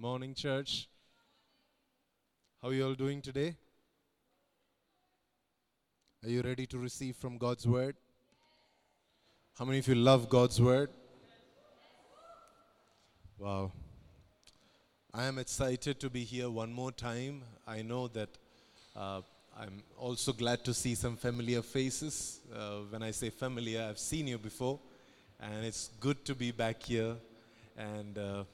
Morning, church. How are you all doing today? Are you ready to receive from God's word? How many of you love God's word? Wow. I am excited to be here one more time. I know that uh, I'm also glad to see some familiar faces. Uh, when I say familiar, I've seen you before, and it's good to be back here. And uh,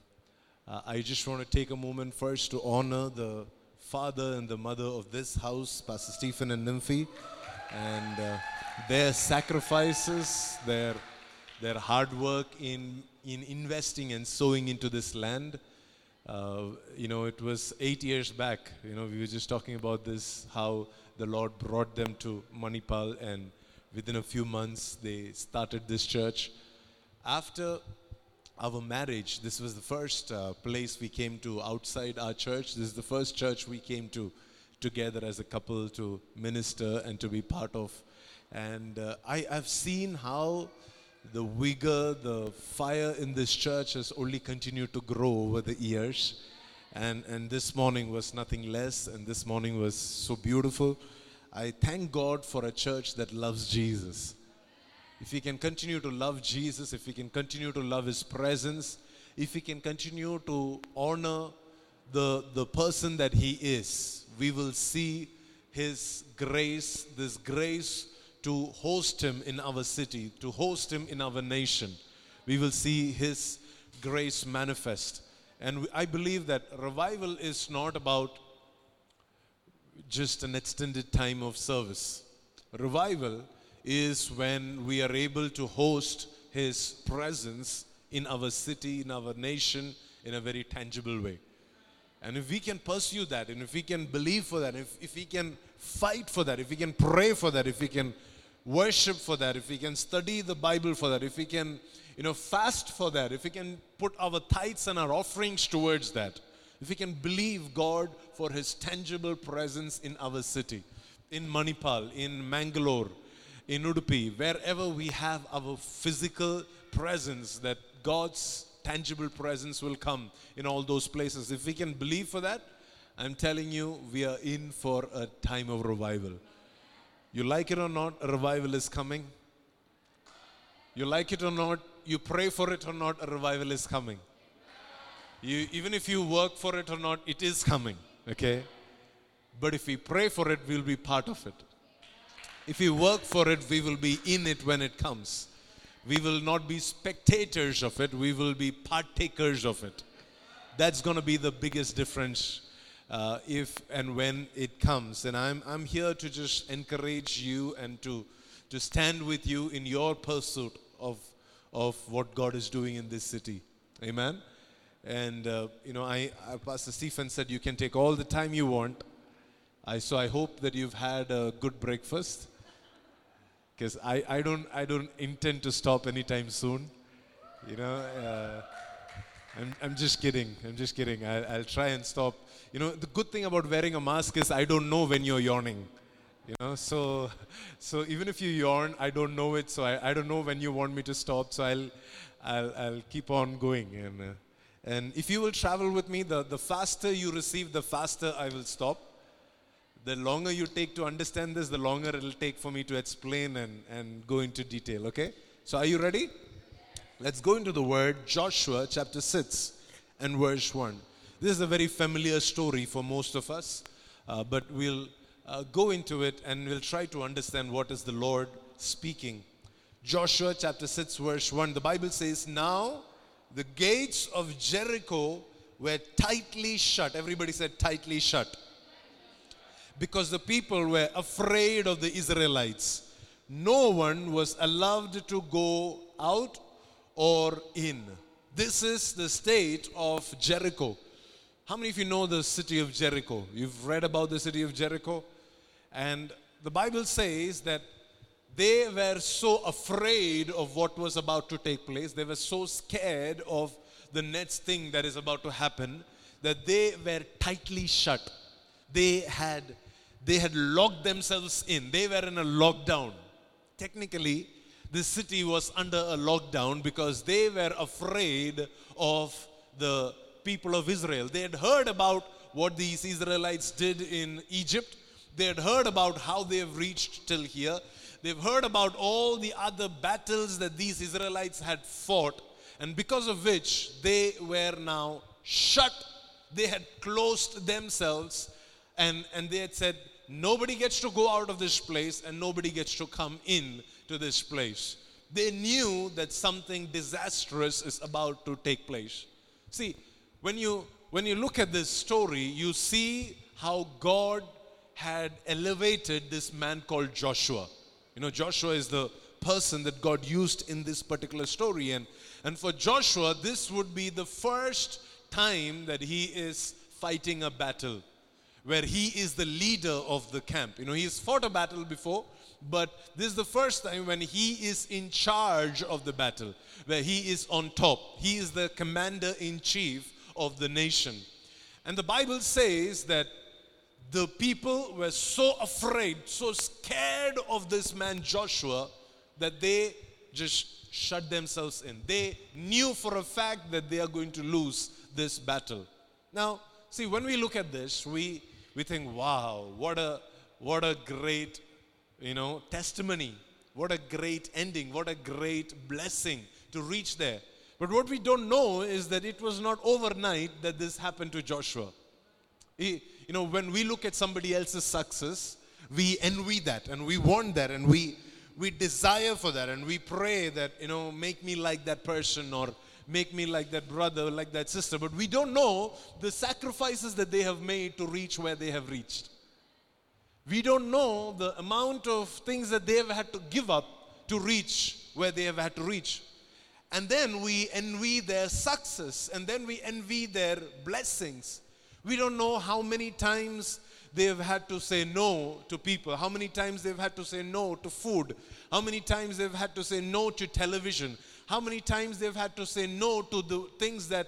uh, I just want to take a moment first to honor the father and the mother of this house, Pastor Stephen and Nymphy, and uh, their sacrifices, their their hard work in in investing and sowing into this land. Uh, you know, it was eight years back. You know, we were just talking about this, how the Lord brought them to Manipal, and within a few months they started this church. After our marriage, this was the first uh, place we came to outside our church. This is the first church we came to together as a couple to minister and to be part of. And uh, I, I've seen how the vigor, the fire in this church has only continued to grow over the years. And, and this morning was nothing less, and this morning was so beautiful. I thank God for a church that loves Jesus. If we can continue to love Jesus, if we can continue to love His presence, if we can continue to honor the, the person that He is, we will see His grace, this grace to host Him in our city, to host Him in our nation. We will see His grace manifest. And I believe that revival is not about just an extended time of service. Revival is when we are able to host His presence in our city, in our nation, in a very tangible way. And if we can pursue that, and if we can believe for that, if, if we can fight for that, if we can pray for that, if we can worship for that, if we can study the Bible for that, if we can, you know, fast for that, if we can put our tithes and our offerings towards that, if we can believe God for His tangible presence in our city, in Manipal, in Mangalore, in Udupi, wherever we have our physical presence, that God's tangible presence will come in all those places. If we can believe for that, I'm telling you, we are in for a time of revival. You like it or not, a revival is coming. You like it or not, you pray for it or not, a revival is coming. You, even if you work for it or not, it is coming. Okay? But if we pray for it, we'll be part of it. If we work for it, we will be in it when it comes. We will not be spectators of it, we will be partakers of it. That's going to be the biggest difference uh, if and when it comes. And I'm, I'm here to just encourage you and to, to stand with you in your pursuit of, of what God is doing in this city. Amen. And, uh, you know, I, I, Pastor Stephen said you can take all the time you want. I, so I hope that you've had a good breakfast because I, I, don't, I don't intend to stop anytime soon. You know, uh, I'm, I'm just kidding. I'm just kidding. I, I'll try and stop. You know, the good thing about wearing a mask is I don't know when you're yawning. You know, so, so even if you yawn, I don't know it. So I, I don't know when you want me to stop. So I'll, I'll, I'll keep on going. And, uh, and if you will travel with me, the, the faster you receive, the faster I will stop the longer you take to understand this, the longer it'll take for me to explain and, and go into detail, okay? So, are you ready? Let's go into the word Joshua chapter 6 and verse 1. This is a very familiar story for most of us, uh, but we'll uh, go into it and we'll try to understand what is the Lord speaking. Joshua chapter 6, verse 1, the Bible says, Now the gates of Jericho were tightly shut. Everybody said, tightly shut because the people were afraid of the Israelites. No one was allowed to go out or in. This is the state of Jericho. How many of you know the city of Jericho? You've read about the city of Jericho? And the Bible says that they were so afraid of what was about to take place. They were so scared of the next thing that is about to happen that they were tightly shut. They had they had locked themselves in. They were in a lockdown. Technically, the city was under a lockdown because they were afraid of the people of Israel. They had heard about what these Israelites did in Egypt. They had heard about how they have reached till here. They've heard about all the other battles that these Israelites had fought, and because of which they were now shut. They had closed themselves and, and they had said, Nobody gets to go out of this place and nobody gets to come in to this place. They knew that something disastrous is about to take place. See, when you when you look at this story, you see how God had elevated this man called Joshua. You know, Joshua is the person that God used in this particular story. And, and for Joshua, this would be the first time that he is fighting a battle where he is the leader of the camp. You know, he's fought a battle before, but this is the first time when he is in charge of the battle, where he is on top. He is the commander in chief of the nation. And the Bible says that the people were so afraid, so scared of this man Joshua, that they just shut themselves in. They knew for a fact that they are going to lose this battle. Now, see, when we look at this, we, we think, wow, what a, what a great, you know, testimony. What a great ending. What a great blessing to reach there. But what we don't know is that it was not overnight that this happened to Joshua. He, you know, when we look at somebody else's success, we envy that and we want that and we, we desire for that and we pray that, you know, make me like that person or make me like that brother, like that sister. But we don't know the sacrifices that they have made to reach where they have reached. We don't know the amount of things that they have had to give up to reach where they have had to reach. And then we envy their success, and then we envy their blessings. We don't know how many times they've had to say no to people, how many times they've had to say no to food, how many times they've had to say no to television, how many times they've had to say no to the things that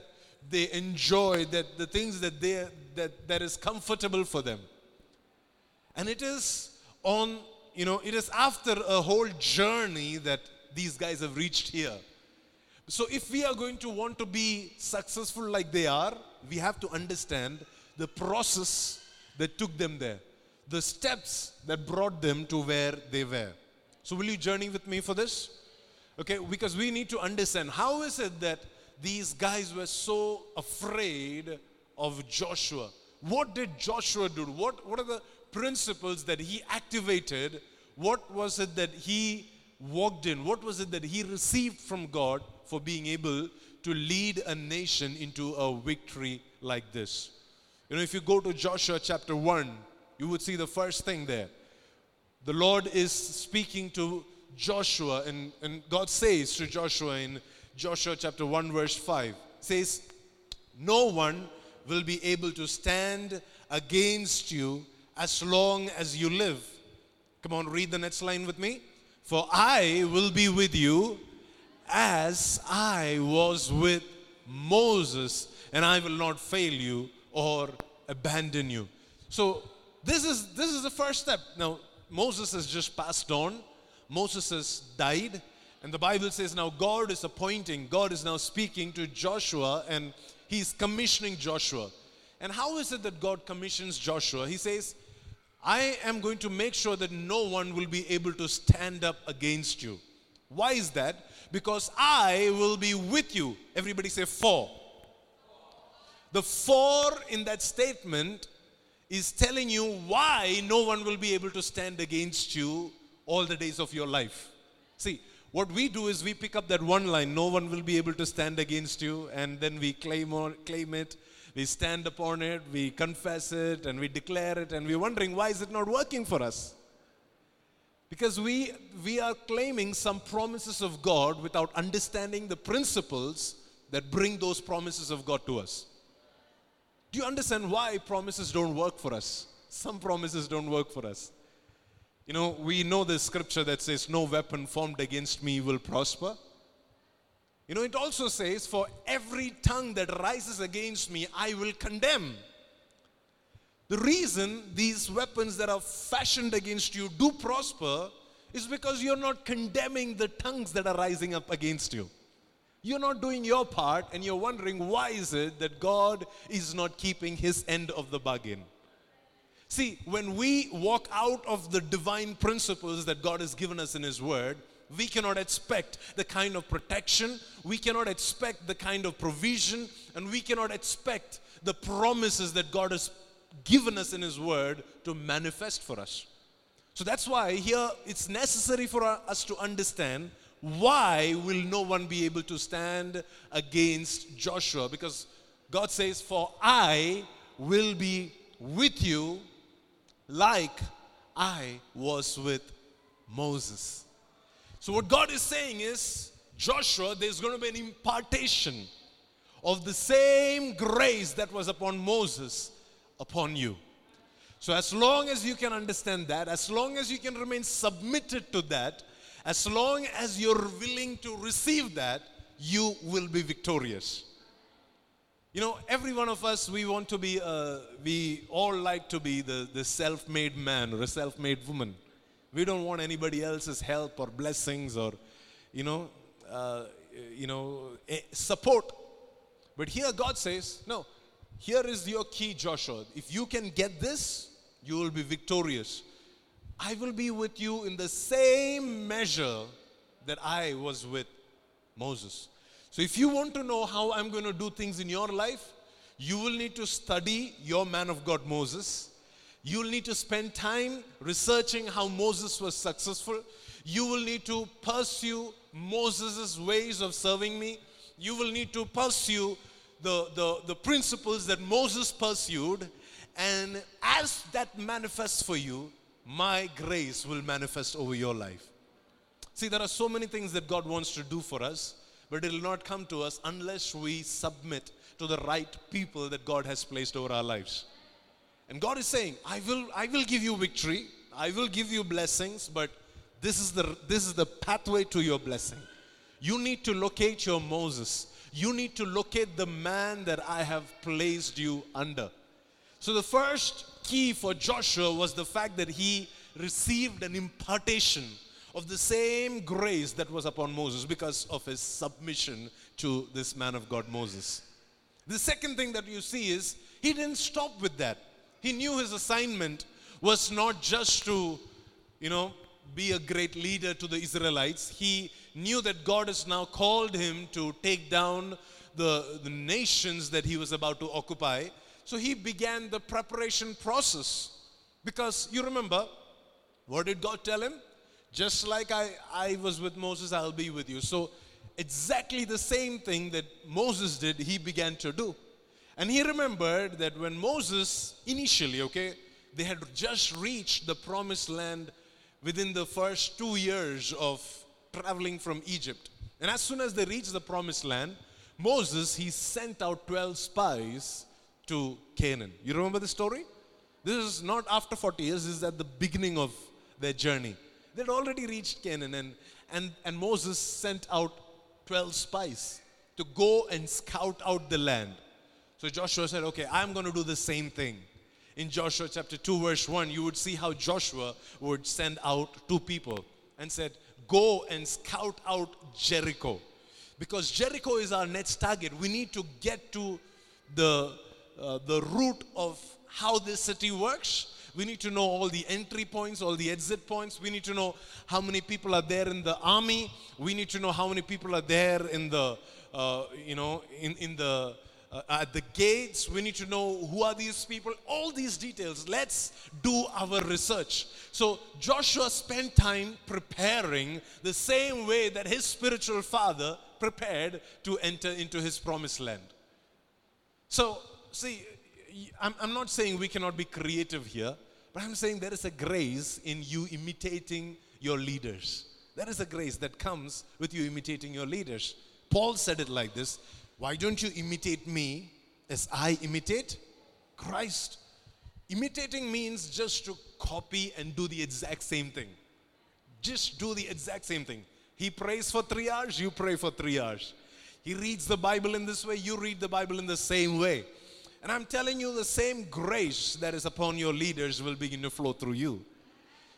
they enjoy, that the things that they that, that is comfortable for them. And it is on, you know, it is after a whole journey that these guys have reached here. So if we are going to want to be successful like they are, we have to understand the process that took them there, the steps that brought them to where they were. So will you journey with me for this? Okay, because we need to understand how is it that these guys were so afraid of Joshua? What did Joshua do? What, what are the principles that he activated? What was it that he walked in? What was it that he received from God for being able to lead a nation into a victory like this? You know, if you go to Joshua chapter 1, you would see the first thing there. The Lord is speaking to Joshua, and, and God says to Joshua in Joshua chapter 1, verse 5, says, No one will be able to stand against you as long as you live. Come on, read the next line with me. For I will be with you as I was with Moses, and I will not fail you or abandon you. So this is this is the first step. Now Moses has just passed on. Moses has died. And the Bible says now God is appointing, God is now speaking to Joshua and he's commissioning Joshua. And how is it that God commissions Joshua? He says, I am going to make sure that no one will be able to stand up against you. Why is that? Because I will be with you. Everybody say, for. The for in that statement is telling you why no one will be able to stand against you all the days of your life. See, what we do is we pick up that one line, no one will be able to stand against you, and then we claim, or, claim it, we stand upon it, we confess it, and we declare it, and we're wondering why is it not working for us? Because we, we are claiming some promises of God without understanding the principles that bring those promises of God to us. Do you understand why promises don't work for us? Some promises don't work for us. You know, we know the scripture that says, No weapon formed against me will prosper. You know, it also says, For every tongue that rises against me, I will condemn. The reason these weapons that are fashioned against you do prosper is because you're not condemning the tongues that are rising up against you. You're not doing your part, and you're wondering why is it that God is not keeping his end of the bargain. See, when we walk out of the divine principles that God has given us in His Word, we cannot expect the kind of protection, we cannot expect the kind of provision, and we cannot expect the promises that God has given us in His Word to manifest for us. So that's why here it's necessary for us to understand why will no one be able to stand against Joshua? Because God says, For I will be with you like I was with Moses. So, what God is saying is, Joshua, there's going to be an impartation of the same grace that was upon Moses upon you. So, as long as you can understand that, as long as you can remain submitted to that, as long as you're willing to receive that, you will be victorious. You know, every one of us, we want to be, uh, we all like to be the, the self made man or a self made woman. We don't want anybody else's help or blessings or, you know, uh, you know, support. But here God says, no, here is your key, Joshua. If you can get this, you will be victorious. I will be with you in the same measure that I was with Moses. So, if you want to know how I'm going to do things in your life, you will need to study your man of God, Moses. You'll need to spend time researching how Moses was successful. You will need to pursue Moses' ways of serving me. You will need to pursue the, the, the principles that Moses pursued. And as that manifests for you, my grace will manifest over your life. See, there are so many things that God wants to do for us, but it will not come to us unless we submit to the right people that God has placed over our lives. And God is saying, I will, I will give you victory, I will give you blessings, but this is the this is the pathway to your blessing. You need to locate your Moses. You need to locate the man that I have placed you under. So the first key for Joshua was the fact that he received an impartation of the same grace that was upon Moses because of his submission to this man of God, Moses. The second thing that you see is he didn't stop with that. He knew his assignment was not just to, you know, be a great leader to the Israelites. He knew that God has now called him to take down the, the nations that he was about to occupy. So he began the preparation process. Because you remember, what did God tell him? Just like I, I was with Moses, I'll be with you. So exactly the same thing that Moses did, he began to do. And he remembered that when Moses initially, okay, they had just reached the promised land within the first two years of traveling from Egypt. And as soon as they reached the promised land, Moses, he sent out 12 spies to Canaan. You remember the story? This is not after 40 years, this is at the beginning of their journey. They'd already reached Canaan, and, and, and Moses sent out 12 spies to go and scout out the land. So Joshua said, Okay, I'm going to do the same thing. In Joshua chapter 2, verse 1, you would see how Joshua would send out two people and said, Go and scout out Jericho. Because Jericho is our next target. We need to get to the, uh, the root of how this city works. We need to know all the entry points, all the exit points. We need to know how many people are there in the army. We need to know how many people are there in the, uh, you know, in, in the uh, at the gates. We need to know who are these people, all these details. Let's do our research. So Joshua spent time preparing the same way that his spiritual father prepared to enter into his promised land. So, see, I'm, I'm not saying we cannot be creative here, but I'm saying there is a grace in you imitating your leaders. There is a grace that comes with you imitating your leaders. Paul said it like this why don't you imitate me as I imitate Christ? Imitating means just to copy and do the exact same thing. Just do the exact same thing. He prays for three hours, you pray for three hours. He reads the Bible in this way, you read the Bible in the same way. And I'm telling you, the same grace that is upon your leaders will begin to flow through you.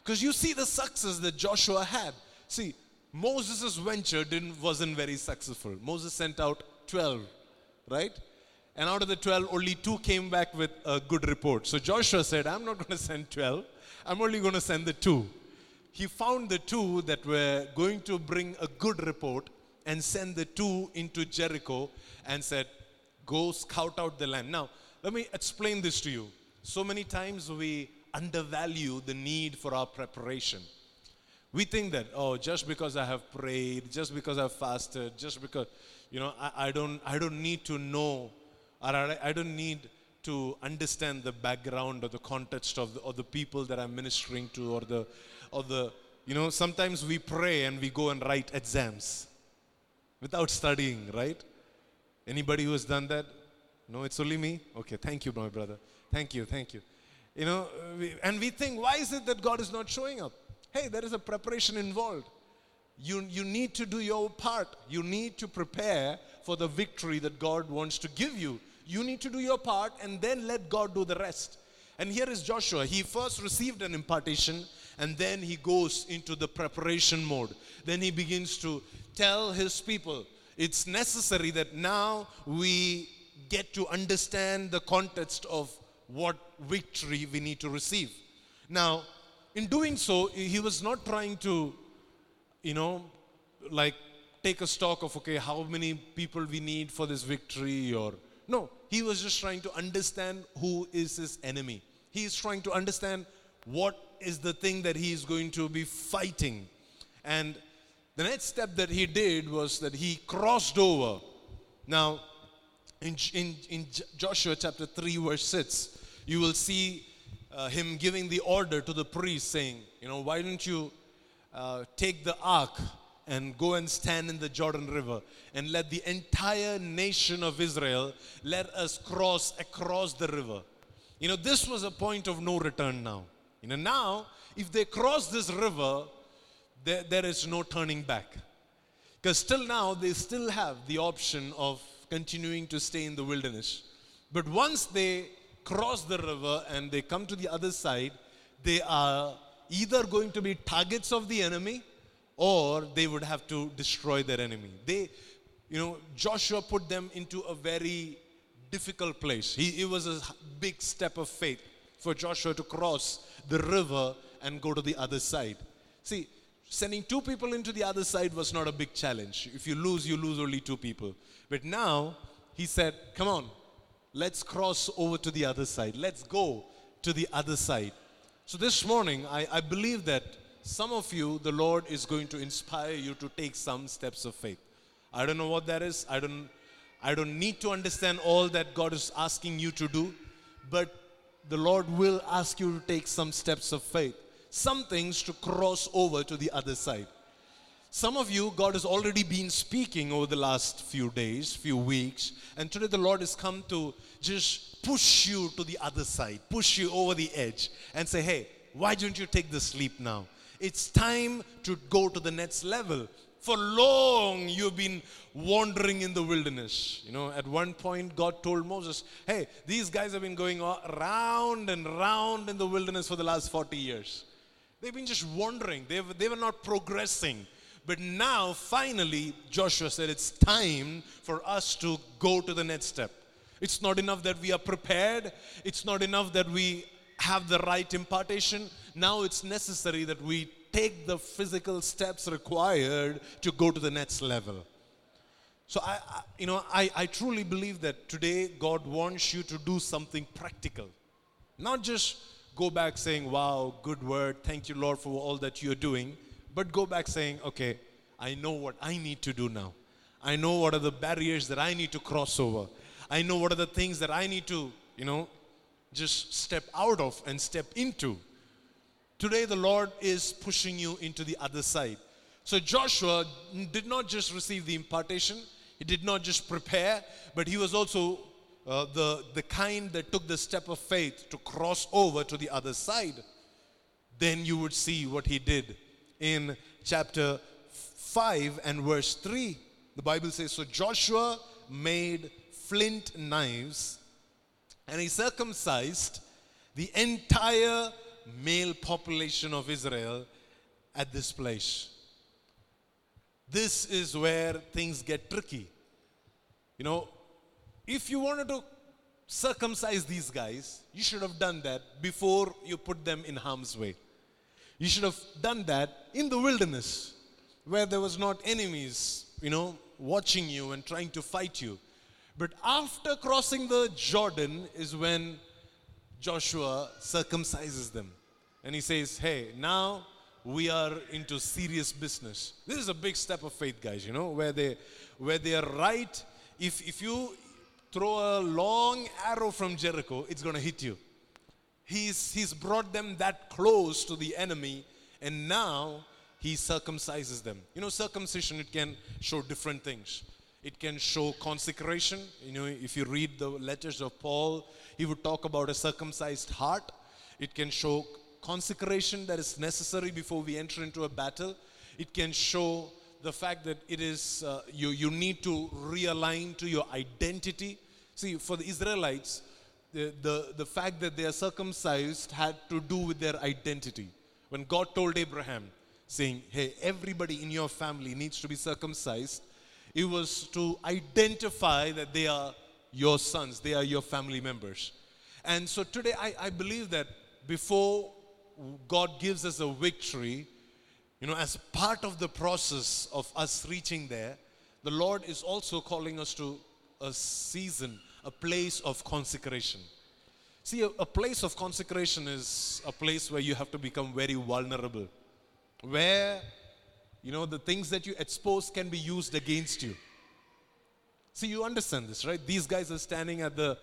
Because you see the success that Joshua had. See, Moses' venture didn't, wasn't very successful. Moses sent out 12, right? And out of the 12, only two came back with a good report. So Joshua said, I'm not going to send 12, I'm only going to send the two. He found the two that were going to bring a good report and sent the two into Jericho and said, Go scout out the land. Now, let me explain this to you. So many times we undervalue the need for our preparation. We think that, oh, just because I have prayed, just because I've fasted, just because, you know, I, I don't, I don't need to know, or I, I don't need to understand the background or the context of the, the people that I'm ministering to, or the, or the, you know, sometimes we pray and we go and write exams without studying, right? Anybody who has done that? No, it's only me? Okay, thank you, my brother. Thank you, thank you. You know, we, and we think, why is it that God is not showing up? Hey, there is a preparation involved. You, you need to do your part. You need to prepare for the victory that God wants to give you. You need to do your part and then let God do the rest. And here is Joshua. He first received an impartation and then he goes into the preparation mode. Then he begins to tell his people it's necessary that now we get to understand the context of what victory we need to receive. Now, in doing so, he was not trying to, you know, like take a stock of, okay, how many people we need for this victory or. No, he was just trying to understand who is his enemy. He is trying to understand what is the thing that he is going to be fighting. And the next step that he did was that he crossed over. Now, in, in, in Joshua chapter 3, verse 6, you will see uh, him giving the order to the priest saying, You know, why don't you uh, take the ark and go and stand in the Jordan River and let the entire nation of Israel let us cross across the river. You know, this was a point of no return now. You know, now, if they cross this river, there, there is no turning back. Because still now, they still have the option of continuing to stay in the wilderness. But once they cross the river and they come to the other side, they are either going to be targets of the enemy or they would have to destroy their enemy. They, you know, Joshua put them into a very difficult place. He, it was a big step of faith for Joshua to cross the river and go to the other side. See, sending two people into the other side was not a big challenge. If you lose, you lose only two people. But now he said, Come on, let's cross over to the other side. Let's go to the other side. So this morning, I, I believe that some of you, the Lord is going to inspire you to take some steps of faith. I don't know what that is. I don't, I don't need to understand all that God is asking you to do, but the Lord will ask you to take some steps of faith, some things to cross over to the other side. Some of you, God has already been speaking over the last few days, few weeks, and today the Lord has come to just push you to the other side, push you over the edge, and say, hey, why don't you take the sleep now? It's time to go to the next level. For long, you've been wandering in the wilderness. You know, at one point, God told Moses, Hey, these guys have been going round and round in the wilderness for the last 40 years. They've been just wandering, they, they were not progressing. But now, finally, Joshua said, It's time for us to go to the next step. It's not enough that we are prepared, it's not enough that we have the right impartation. Now it's necessary that we take the physical steps required to go to the next level. So I, I you know, I, I truly believe that today God wants you to do something practical. Not just go back saying, wow, good word, thank you, Lord, for all that you're doing, but go back saying, okay, I know what I need to do now. I know what are the barriers that I need to cross over. I know what are the things that I need to, you know, just step out of and step into. Today, the Lord is pushing you into the other side. So, Joshua did not just receive the impartation, he did not just prepare, but he was also uh, the, the kind that took the step of faith to cross over to the other side. Then you would see what he did in chapter 5 and verse 3. The Bible says So Joshua made flint knives and he circumcised the entire male population of Israel at this place. this is where things get tricky. You know, if you wanted to circumcise these guys, you should have done that before you put them in harm's way. You should have done that in the wilderness where there was not enemies, you know, watching you and trying to fight you. But after crossing the Jordan is when Joshua circumcises them. And he says, Hey, now we are into serious business. This is a big step of faith, guys, you know, where they where they are right. If if you throw a long arrow from Jericho, it's gonna hit you. He's he's brought them that close to the enemy, and now he circumcises them. You know, circumcision it can show different things. It can show consecration. You know, if you read the letters of Paul, he would talk about a circumcised heart. It can show consecration that is necessary before we enter into a battle. It can show the fact that it is uh, you, you need to realign to your identity. See, for the Israelites, the, the, the fact that they are circumcised had to do with their identity. When God told Abraham, saying, Hey, everybody in your family needs to be circumcised, it was to identify that they are your sons, they are your family members. And so today, I, I believe that before God gives us a victory, you know, as part of the process of us reaching there, the Lord is also calling us to a season, a place of consecration. See, a, a, place of consecration is a place where you have to become very vulnerable, where, you know, the things that you expose can be used against you. See, you understand this, right? These guys are standing at the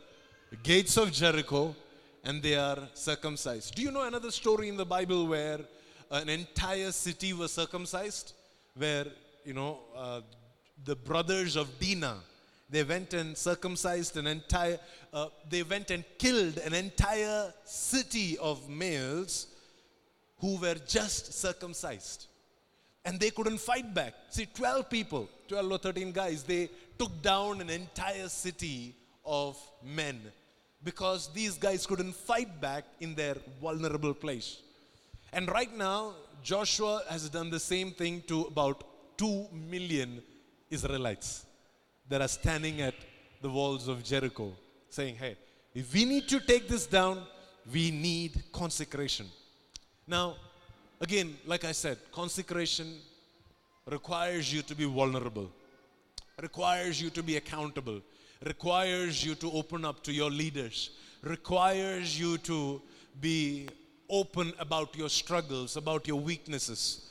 gates of Jericho and they are circumcised. Do you know another story in the Bible where an entire city was circumcised? Where, you know, uh, the brothers of Dinah, they went and circumcised an entire, uh, they went and killed an entire city of males who were just circumcised. And they couldn't fight back. See, 12 people, 12 or 13 guys, they took down an entire city of men because these guys couldn't fight back in their vulnerable place. And right now, Joshua has done the same thing to about 2 million Israelites that are standing at the walls of Jericho, saying, Hey, if we need to take this down, we need consecration. Now, again, like I said, consecration requires you to be vulnerable, requires you to be accountable, requires you to open up to your leaders, requires you to be open about your struggles, about your weaknesses.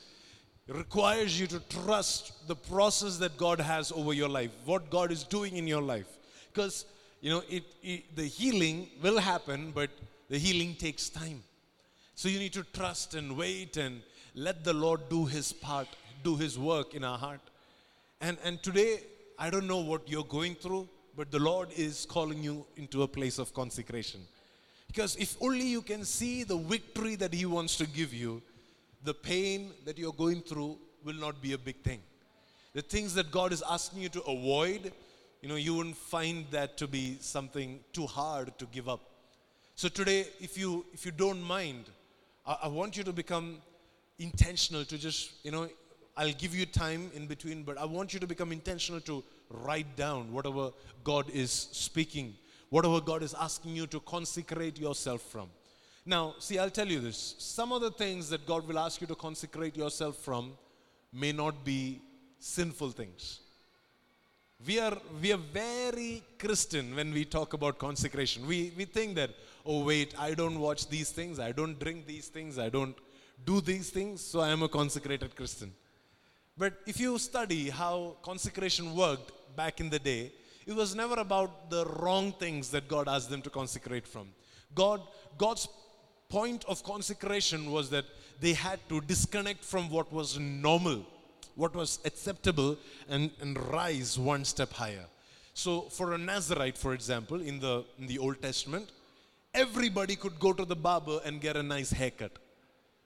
It requires you to trust the process that God has over your life, what God is doing in your life. Because, you know, it, it, the healing will happen, but the healing takes time. So you need to trust and wait and let the Lord do His part, do His work in our heart. And, and today, I don't know what you're going through but the Lord is calling you into a place of consecration. Because if only you can see the victory that He wants to give you, the pain that you're going through will not be a big thing. The things that God is asking you to avoid, you know, you wouldn't find that to be something too hard to give up. So today, if you if you don't mind, I, I want you to become intentional to just, you know, I'll give you time in between, but I want you to become intentional to write down whatever God is speaking, whatever God is asking you to consecrate yourself from. Now, see, I'll tell you this. Some of the things that God will ask you to consecrate yourself from may not be sinful things. We are, we are very Christian when we talk about consecration. We, we think that, oh, wait, I don't watch these things, I don't drink these things, I don't do these things, so I am a consecrated Christian. But if you study how consecration worked back in the day, it was never about the wrong things that God asked them to consecrate from. God, God's point of consecration was that they had to disconnect from what was normal, what was acceptable, and, and rise one step higher. So, for a Nazarite, for example, in the, in the Old Testament, everybody could go to the barber and get a nice haircut.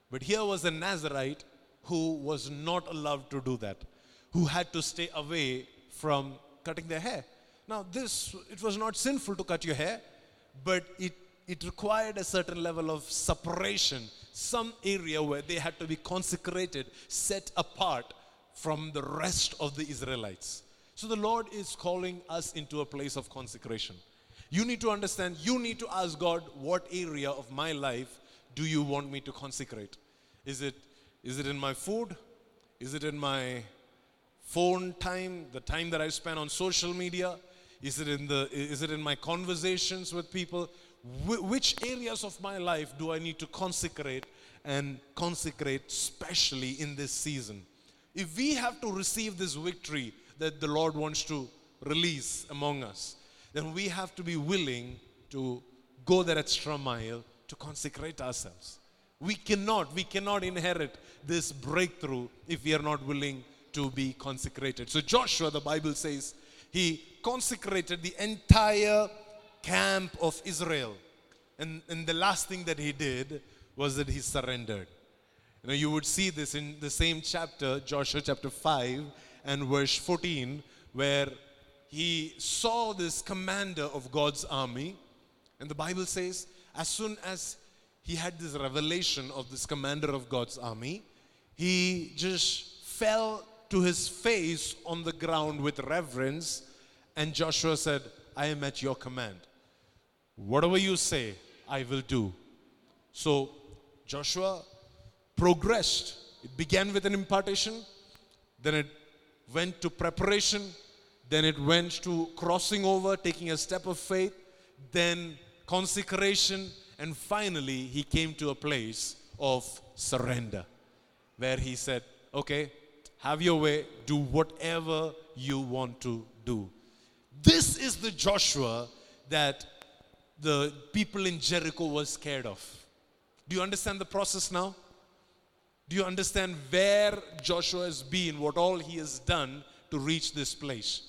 But here was a Nazarite who was not allowed to do that, who had to stay away from cutting their hair. Now, this, it was not sinful to cut your hair, but it, it required a certain level of separation, some area where they had to be consecrated, set apart from the rest of the Israelites. So the Lord is calling us into a place of consecration. You need to understand, you need to ask God, what area of my life do you want me to consecrate? Is it, is it in my food? Is it in my phone time, the time that I spend on social media? Is it in, the, is it in my conversations with people? Wh- which areas of my life do I need to consecrate and consecrate, especially in this season? If we have to receive this victory that the Lord wants to release among us, then we have to be willing to go that extra mile to consecrate ourselves. We cannot, we cannot inherit this breakthrough if we are not willing to be consecrated. So Joshua, the Bible says, he consecrated the entire camp of Israel. And, and the last thing that he did was that he surrendered. You know, you would see this in the same chapter, Joshua chapter 5 and verse 14, where he saw this commander of God's army. And the Bible says, as soon as he had this revelation of this commander of God's army, he just fell to his face on the ground with reverence. And Joshua said, I am at your command. Whatever you say, I will do. So Joshua progressed. It began with an impartation, then it went to preparation, then it went to crossing over, taking a step of faith, then consecration, and finally he came to a place of surrender where he said, Okay, have your way, do whatever you want to do. This is the Joshua that the people in Jericho were scared of. Do you understand the process now? Do you understand where Joshua has been, what all he has done to reach this place?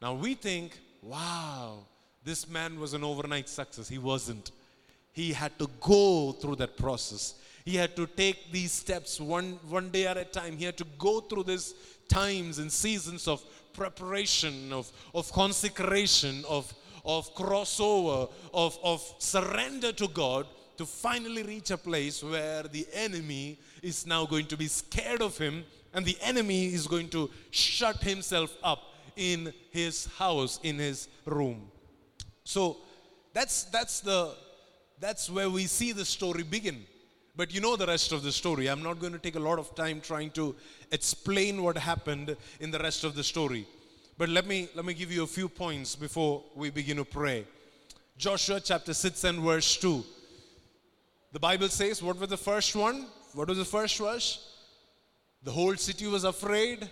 Now we think, wow, this man was an overnight success. He wasn't. He had to go through that process. He had to take these steps one, one day at a time. He had to go through these times and seasons of preparation, of, of consecration, of, of crossover, of, of surrender to God to finally reach a place where the enemy is now going to be scared of him and the enemy is going to shut himself up in his house, in his room. So that's, that's, the, that's where we see the story begin. But you know the rest of the story. I'm not going to take a lot of time trying to explain what happened in the rest of the story. But let me, let me give you a few points before we begin to pray. Joshua chapter 6 and verse 2. The Bible says, what was the first one? What was the first verse? The whole city was afraid,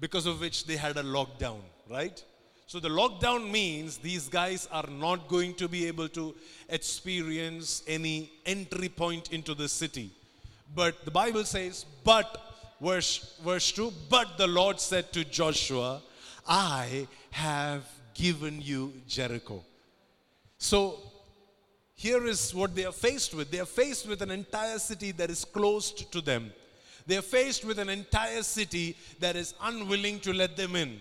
because of which they had a lockdown, right? So the lockdown means these guys are not going to be able to experience any entry point into the city. But the Bible says, but, verse, verse 2, but the Lord said to Joshua, I have given you Jericho. So here is what they are faced with. They are faced with an entire city that is closed to them. They are faced with an entire city that is unwilling to let them in.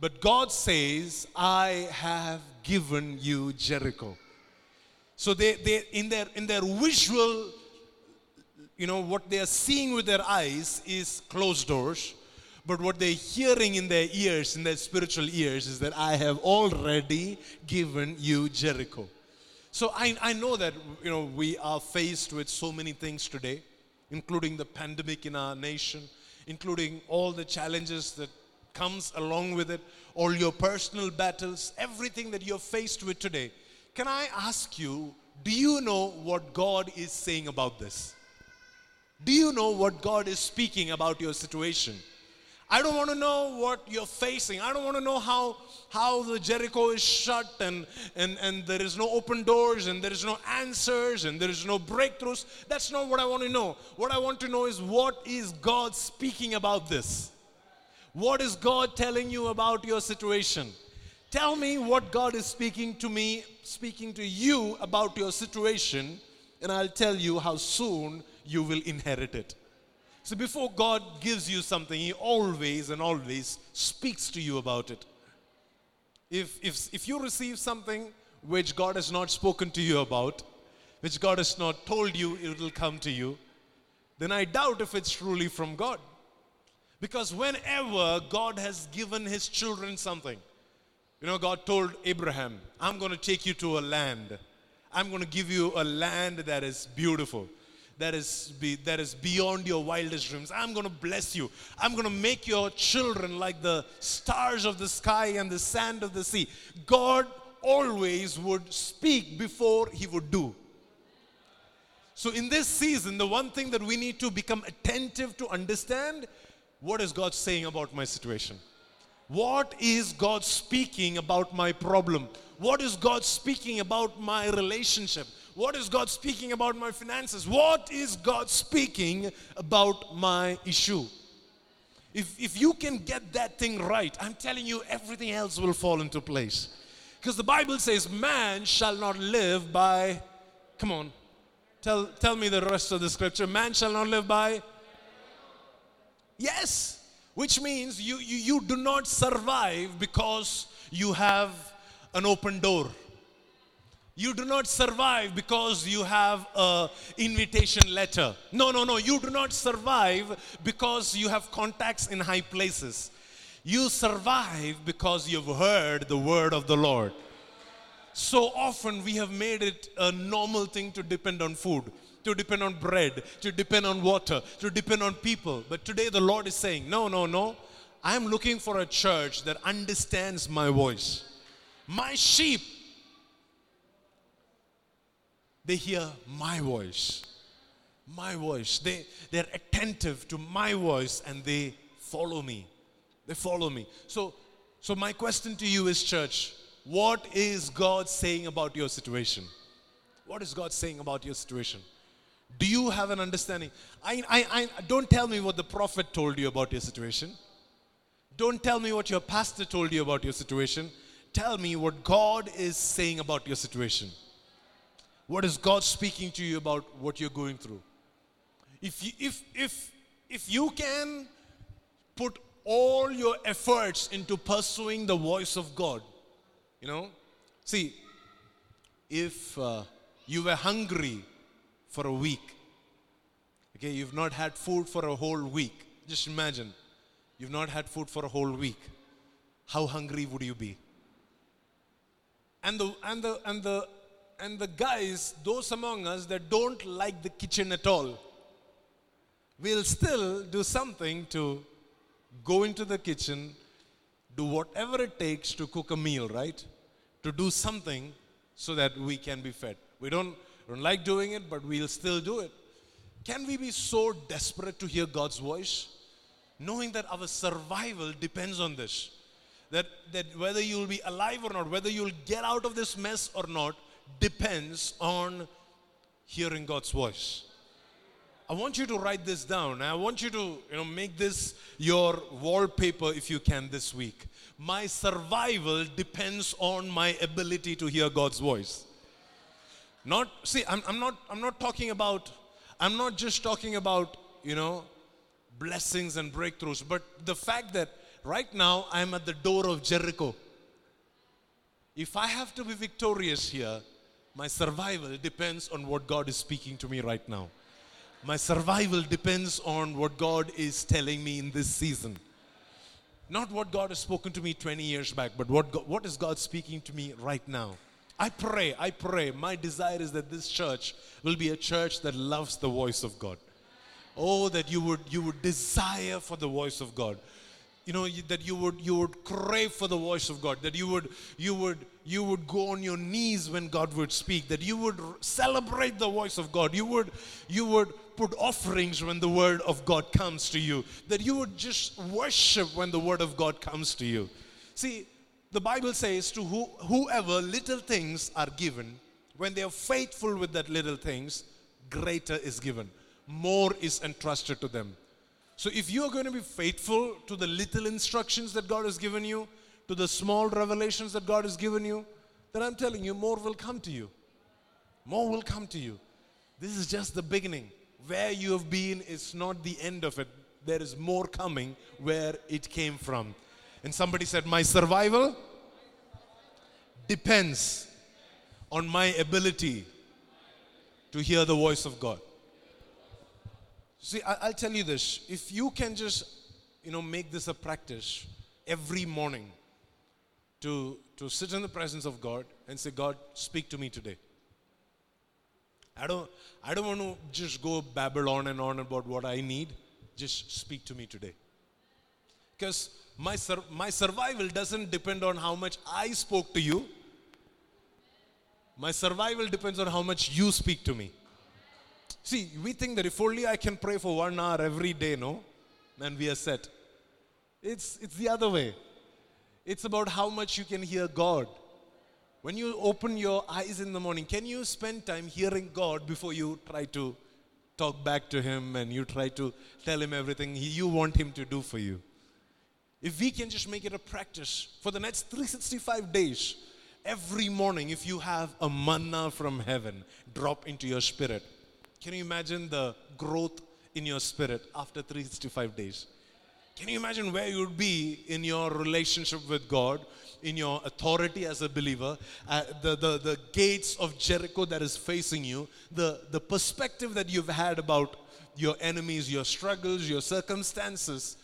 But God says, I have given you Jericho. So they, they in their in their visual, you know, what they are seeing with their eyes is closed doors. But what they're hearing in their ears, in their spiritual ears, is that I have already given you Jericho. So I, I know that you know we are faced with so many things today, including the pandemic in our nation, including all the challenges that comes along with it, all your personal battles, everything that you're faced with today. Can I ask you, do you know what God is saying about this? Do you know what God is speaking about your situation? I don't want to know what you're facing. I don't want to know how, how the Jericho is shut and, and, and there is no open doors and there is no answers and there is no breakthroughs. That's not what I want to know. What I want to know is what is God speaking about this? What is God telling you about your situation? Tell me what God is speaking to me, speaking to you about your situation, and I'll tell you how soon you will inherit it. So before God gives you something, He always and always speaks to you about it. If, if, if you receive something which God has not spoken to you about, which God has not told you it will come to you, then I doubt if it's truly from God. Because whenever God has given his children something, you know, God told Abraham, I'm going to take you to a land. I'm going to give you a land that is beautiful, that is, be, that is beyond your wildest dreams. I'm going to bless you. I'm going to make your children like the stars of the sky and the sand of the sea. God always would speak before he would do. So, in this season, the one thing that we need to become attentive to understand what is God saying about my situation? What is God speaking about my problem? What is God speaking about my relationship? What is God speaking about my finances? What is God speaking about my issue? If, if you can get that thing right, I'm telling you, everything else will fall into place. Because the Bible says, man shall not live by, come on, tell, tell me the rest of the scripture. Man shall not live by, yes, which means you, you, you do not survive because you have an open door. You do not survive because you have a invitation letter. No, no, no. You do not survive because you have contacts in high places. You survive because you've heard the word of the Lord. So often we have made it a normal thing to depend on food, to depend on bread, to depend on water, to depend on people. But today the Lord is saying, no, no, no. I'm looking for a church that understands my voice. My sheep, they hear my voice. My voice. They, they're attentive to my voice and they follow me. They follow me. So, so my question to you is, church, what is God saying about your situation? What is God saying about your situation? Do you have an understanding? I, I, I, don't tell me what the prophet told you about your situation. Don't tell me what your pastor told you about your situation. Tell me what God is saying about your situation. What is God speaking to you about what you're going through? If you, if, if, if you can put all your efforts into pursuing the voice of God. You know, see, if uh, you were hungry for a week, okay, you've not had food for a whole week. Just imagine, you've not had food for a whole week. How hungry would you be? And the and the and the and the guys, those among us that don't like the kitchen at all, will still do something to go into the kitchen, do whatever it takes to cook a meal, right? To do something so that we can be fed. We don't, don't like doing it, but we'll still do it. Can we be so desperate to hear God's voice? Knowing that our survival depends on this. That, that whether you'll be alive or not, whether you'll get out of this mess or not, depends on hearing God's voice. I want you to write this down. I want you to, you know, make this your wallpaper if you can this week. My survival depends on my ability to hear God's voice. Not see, I'm, I'm not I'm not talking about I'm not just talking about, you know, blessings and breakthroughs, but the fact that right now I'm at the door of Jericho. If I have to be victorious here, my survival depends on what God is speaking to me right now. My survival depends on what God is telling me in this season. Not what God has spoken to me 20 years back, but what, God, what is God speaking to me right now. I pray, I pray. My desire is that this church will be a church that loves the voice of God. Oh, that you would, you would desire for the voice of God you know that you would you would crave for the voice of god that you would you would you would go on your knees when god would speak that you would celebrate the voice of god you would you would put offerings when the word of god comes to you that you would just worship when the word of god comes to you. See the bible says to who, whoever little things are given when they are faithful with that little things greater is given more is entrusted to them so if you are going to be faithful to the little instructions that God has given you, to the small revelations that God has given you, then I'm telling you, more will come to you. More will come to you. This is just the beginning. Where you have been is not the end of it. There is more coming where it came from. And somebody said, My survival depends on my ability to hear the voice of God. See, I, will tell you this. If you can just you know, make this a practice every morning to, to sit in the presence of God and say, God, speak to me today. I don't, I don't want to just go babble on and on about what I need. Just speak to me today. Because my, sur- my survival doesn't depend on how much I spoke to you. My survival depends on how much you speak to me. See, we think that if only I can pray for one hour every day, no? And we are set. It's, it's the other way. It's about how much you can hear God. When you open your eyes in the morning, can you spend time hearing God before you try to talk back to Him and you try to tell Him everything you want Him to do for you? If we can just make it a practice for the next 365 days, every morning, if you have a manna from heaven drop into your spirit, can you imagine the growth in your spirit after 365 days? Can you imagine where you would be in your relationship with God, in your authority as a believer, uh, the, the, the gates of Jericho that is facing you, the, the perspective that you've had about your enemies, your struggles, your circumstances?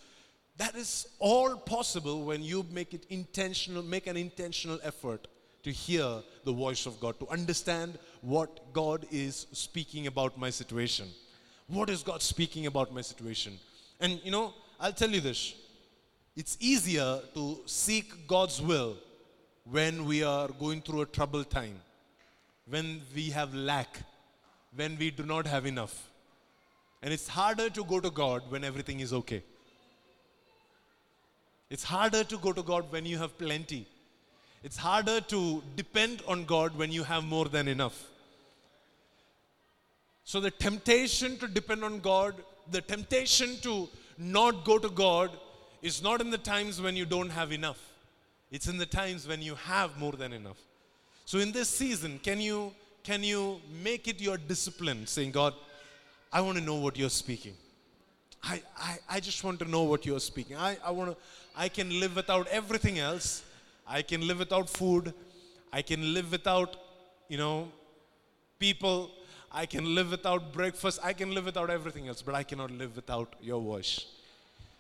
That is all possible when you make it intentional, make an intentional effort to hear the voice of God, to understand what God is speaking about my situation. What is God speaking about my situation? And you know, I'll tell you this it's easier to seek God's will when we are going through a troubled time, when we have lack, when we do not have enough. And it's harder to go to God when everything is okay. It's harder to go to God when you have plenty. It's harder to depend on God when you have more than enough. So, the temptation to depend on God, the temptation to not go to God, is not in the times when you don't have enough. It's in the times when you have more than enough. So, in this season, can you, can you make it your discipline, saying, God, I want to know what you're speaking. I, I, I just want to know what you're speaking. I, I want to, I can live without everything else. I can live without food. I can live without, you know, people. I can live without breakfast. I can live without everything else, but I cannot live without your voice.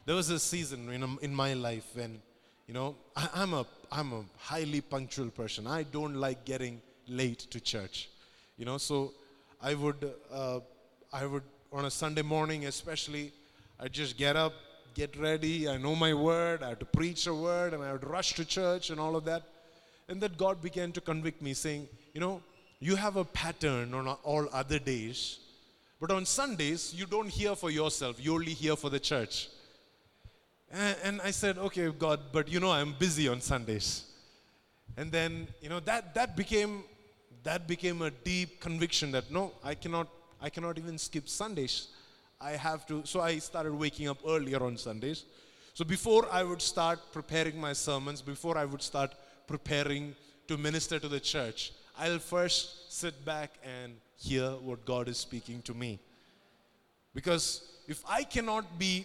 There was a season in, in my life when, you know, I, I'm, a, I'm a highly punctual person. I don't like getting late to church, you know, so I would, uh, I would, on a Sunday morning especially, I'd just get up, get ready. I know my word. I have to preach a word and I would rush to church and all of that. And then God began to convict me, saying, You know, you have a pattern on all other days, but on Sundays, you don't hear for yourself, you only hear for the church. And, and I said, Okay, God, but you know, I'm busy on Sundays. And then, you know, that, that became that became a deep conviction that no, I cannot, I cannot even skip Sundays. I have to, so I started waking up earlier on Sundays. So before I would start preparing my sermons, before I would start preparing to minister to the church, I'll first sit back and hear what God is speaking to me. Because if I cannot be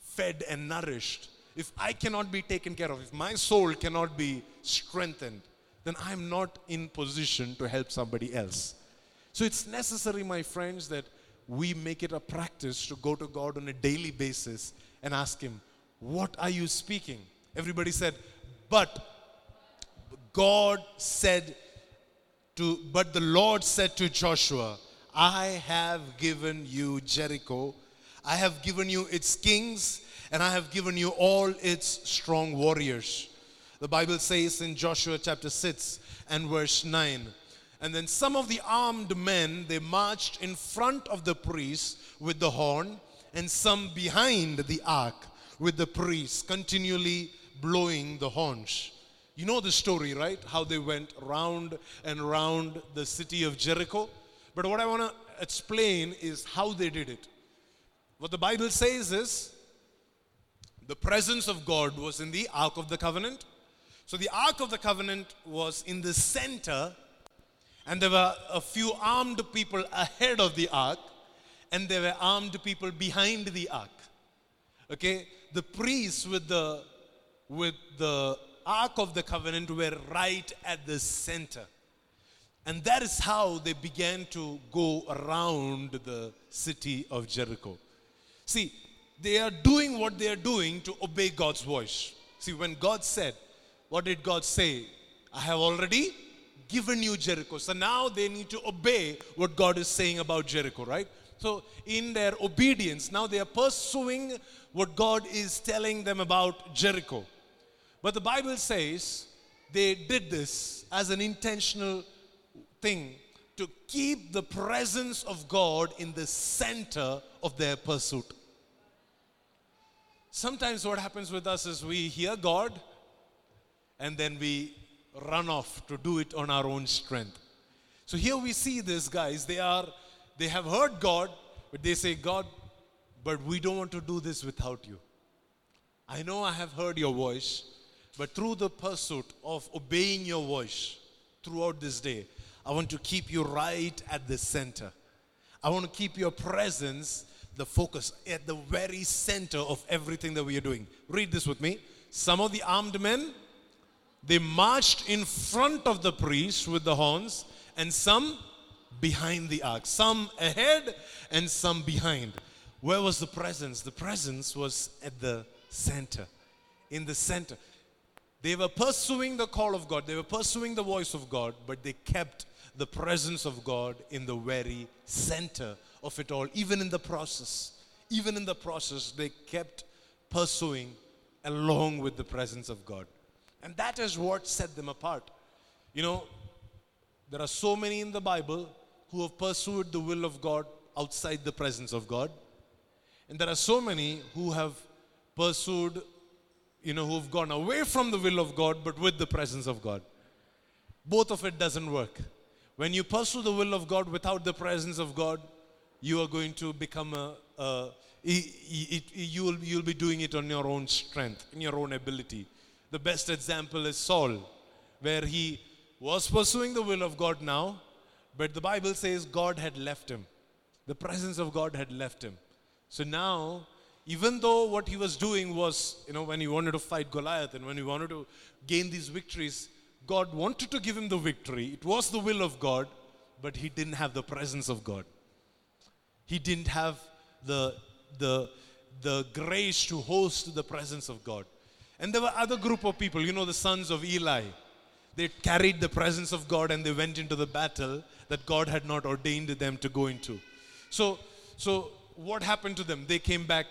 fed and nourished, if I cannot be taken care of, if my soul cannot be strengthened, then I'm not in position to help somebody else. So it's necessary, my friends, that we make it a practice to go to God on a daily basis and ask Him, What are you speaking? Everybody said, But God said to, but the Lord said to Joshua, I have given you Jericho, I have given you its kings, and I have given you all its strong warriors. The Bible says in Joshua chapter 6 and verse 9, and then some of the armed men, they marched in front of the priests with the horn, and some behind the ark with the priests, continually blowing the horns. You know the story, right? How they went round and round the city of Jericho. But what I want to explain is how they did it. What the Bible says is the presence of God was in the Ark of the Covenant. So the Ark of the Covenant was in the center and there were a few armed people ahead of the ark, and there were armed people behind the ark. Okay? The priests with the with the ark of the covenant were right at the center. And that is how they began to go around the city of Jericho. See, they are doing what they are doing to obey God's voice. See, when God said, what did God say? I have already given you Jericho. So now they need to obey what God is saying about Jericho, right? So, in their obedience, now they are pursuing what God is telling them about Jericho. But the Bible says they did this as an intentional thing to keep the presence of God in the center of their pursuit. Sometimes what happens with us is we hear God and then we run off to do it on our own strength. So here we see these guys, they are they have heard God, but they say, God, but we don't want to do this without you. I know I have heard your voice, but through the pursuit of obeying your voice throughout this day, I want to keep you right at the center. I want to keep your presence the focus at the very center of everything that we are doing. Read this with me. Some of the armed men they marched in front of the priest with the horns, and some behind the ark, some ahead and some behind. Where was the presence? The presence was at the center. In the center. They were pursuing the call of God, they were pursuing the voice of God, but they kept the presence of God in the very center of it all, even in the process. Even in the process, they kept pursuing along with the presence of God. And that is what set them apart. You know, there are so many in the Bible who have pursued the will of God outside the presence of God. And there are so many who have pursued, you know, who have gone away from the will of God but with the presence of God. Both of it doesn't work. When you pursue the will of God without the presence of God, you are going to become a, a it, it, you will you'll be doing it on your own strength, in your own ability. The best example is Saul, where he was pursuing the will of God now, but the Bible says God had left him. The presence of God had left him. So now, even though what he was doing was, you know, when he wanted to fight Goliath and when he wanted to gain these victories, God wanted to give him the victory. It was the will of God, but he didn't have the presence of God. He didn't have the, the, the grace to host the presence of God. And there were other group of people, you know, the sons of Eli. They carried the presence of God and they went into the battle that God had not ordained them to go into. So, so what happened to them? They came back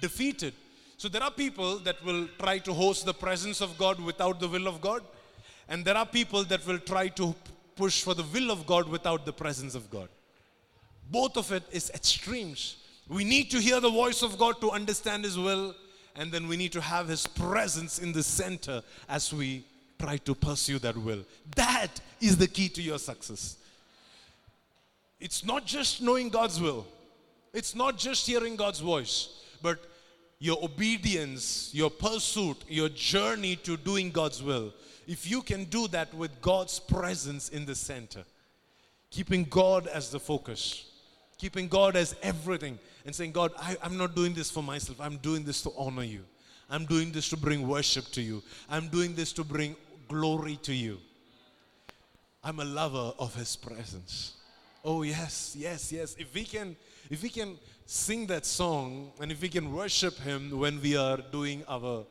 defeated. So there are people that will try to host the presence of God without the will of God. And there are people that will try to push for the will of God without the presence of God. Both of it is extremes. We need to hear the voice of God to understand His will and then we need to have His presence in the center as we try to pursue that will. That is the key to your success. It's not just knowing God's will, it's not just hearing God's voice, but your obedience, your pursuit, your journey to doing God's will. If you can do that with God's presence in the center, keeping God as the focus, keeping God as everything, and saying, God, I, I'm not doing this for myself. I'm doing this to honor you. I'm doing this to bring worship to you. I'm doing this to bring glory to you. I'm a lover of his presence. Oh yes, yes, yes. If we can if we can sing that song and if we can worship him when we are doing our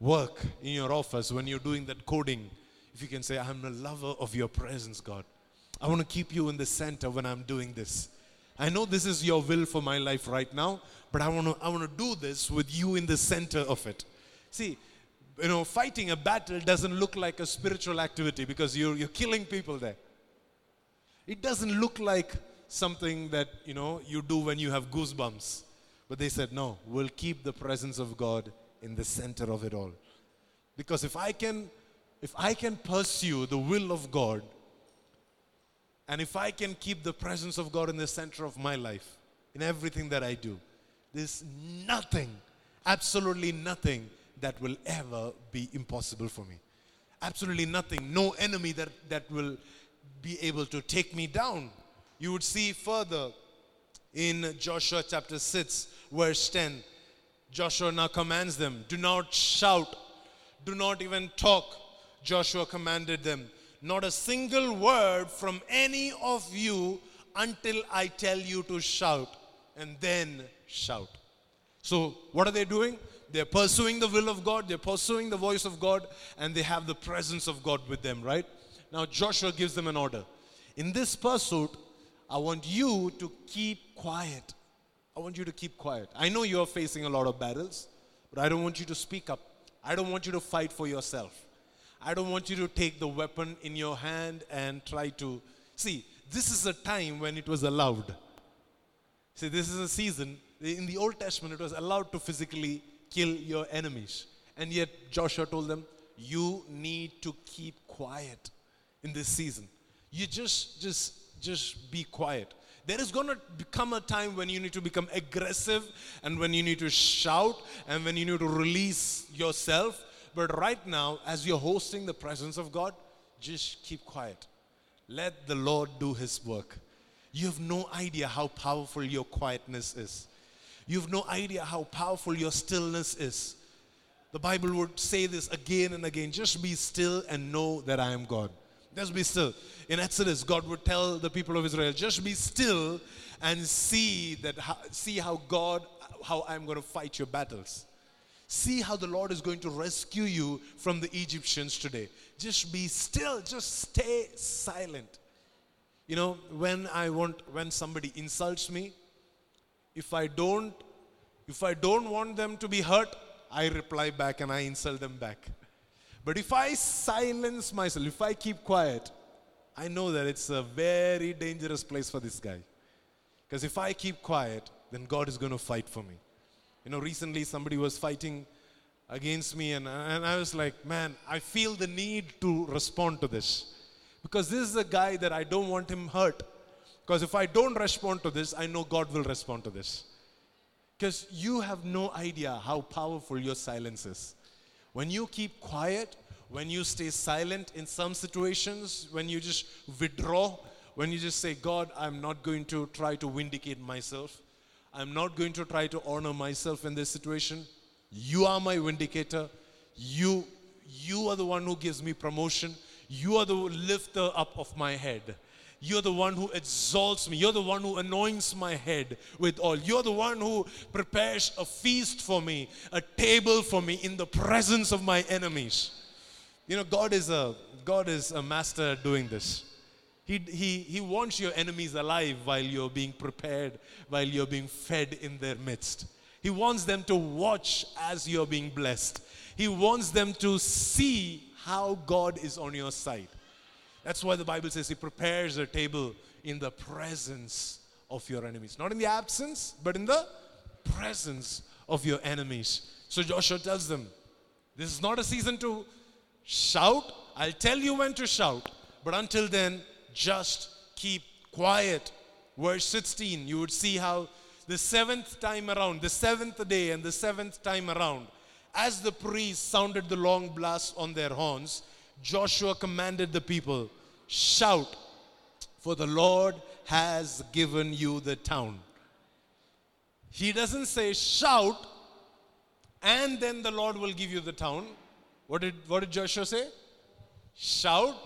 work in your office, when you're doing that coding, if you can say, I'm a lover of your presence, God. I want to keep you in the center when I'm doing this. I know this is your will for my life right now, but I want to I want to do this with you in the center of it. See, you know, fighting a battle doesn't look like a spiritual activity because you're you're killing people there. It doesn't look like something that, you know, you do when you have goosebumps. But they said, "No, we'll keep the presence of God in the center of it all." Because if I can if I can pursue the will of God, and if I can keep the presence of God in the center of my life, in everything that I do, there's nothing, absolutely nothing that will ever be impossible for me. Absolutely nothing. No enemy that, that will be able to take me down. You would see further in Joshua chapter 6, verse 10. Joshua now commands them do not shout, do not even talk. Joshua commanded them not a single word from any of you until I tell you to shout, and then shout. So, what are they doing? They're pursuing the will of God, they're pursuing the voice of God, and they have the presence of God with them, right? Now, Joshua gives them an order. In this pursuit, I want you to keep quiet. I want you to keep quiet. I know you're facing a lot of battles, but I don't want you to speak up. I don't want you to fight for yourself. I don't want you to take the weapon in your hand and try to. See, this is a time when it was allowed. See, this is a season. In the Old Testament, it was allowed to physically kill your enemies. And yet, Joshua told them, You need to keep quiet in this season. You just, just, just be quiet. There is going to become a time when you need to become aggressive and when you need to shout and when you need to release yourself. But right now, as you're hosting the presence of God, just keep quiet. Let the Lord do His work. You have no idea how powerful your quietness is. You have no idea how powerful your stillness is. The Bible would say this again and again just be still and know that I am God. Just be still. In Exodus, God would tell the people of Israel, just be still and see that see how God how I'm going to fight your battles. See how the Lord is going to rescue you from the Egyptians today. Just be still, just stay silent. You know, when I want when somebody insults me, if I don't if I don't want them to be hurt, I reply back and I insult them back. But if I silence myself, if I keep quiet, I know that it's a very dangerous place for this guy. Because if I keep quiet, then God is going to fight for me. You know, recently somebody was fighting against me, and, and I was like, man, I feel the need to respond to this. Because this is a guy that I don't want him hurt. Because if I don't respond to this, I know God will respond to this. Because you have no idea how powerful your silence is. When you keep quiet, when you stay silent in some situations, when you just withdraw, when you just say, God, I'm not going to try to vindicate myself, I'm not going to try to honor myself in this situation. You are my vindicator. You, you are the one who gives me promotion. You are the lifter up of my head. You're the one who exalts me. You're the one who anoints my head with oil. You're the one who prepares a feast for me, a table for me in the presence of my enemies. You know, God is a God is a master at doing this. He, he, he wants your enemies alive while you're being prepared, while you're being fed in their midst. He wants them to watch as you're being blessed. He wants them to see how God is on your side. That's why the Bible says He prepares a table in the presence of your enemies. Not in the absence, but in the presence of your enemies. So Joshua tells them, This is not a season to shout. I'll tell you when to shout. But until then, just keep quiet. Verse 16, you would see how the seventh time around, the seventh day and the seventh time around, as the priests sounded the long blast on their horns, Joshua commanded the people, Shout, for the Lord has given you the town. He doesn't say, Shout, and then the Lord will give you the town. What did, what did Joshua say? Shout,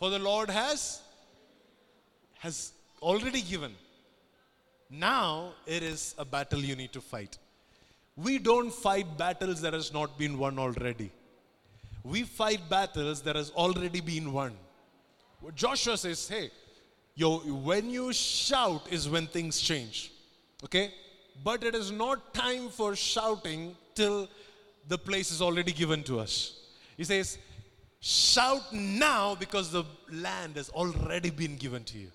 for the Lord has has already given. Now it is a battle you need to fight. We don't fight battles that has not been won already. We fight battles that has already been won. Joshua says, hey, yo, when you shout is when things change. Okay? But it is not time for shouting till the place is already given to us. He says, Shout now because the land has already been given to you.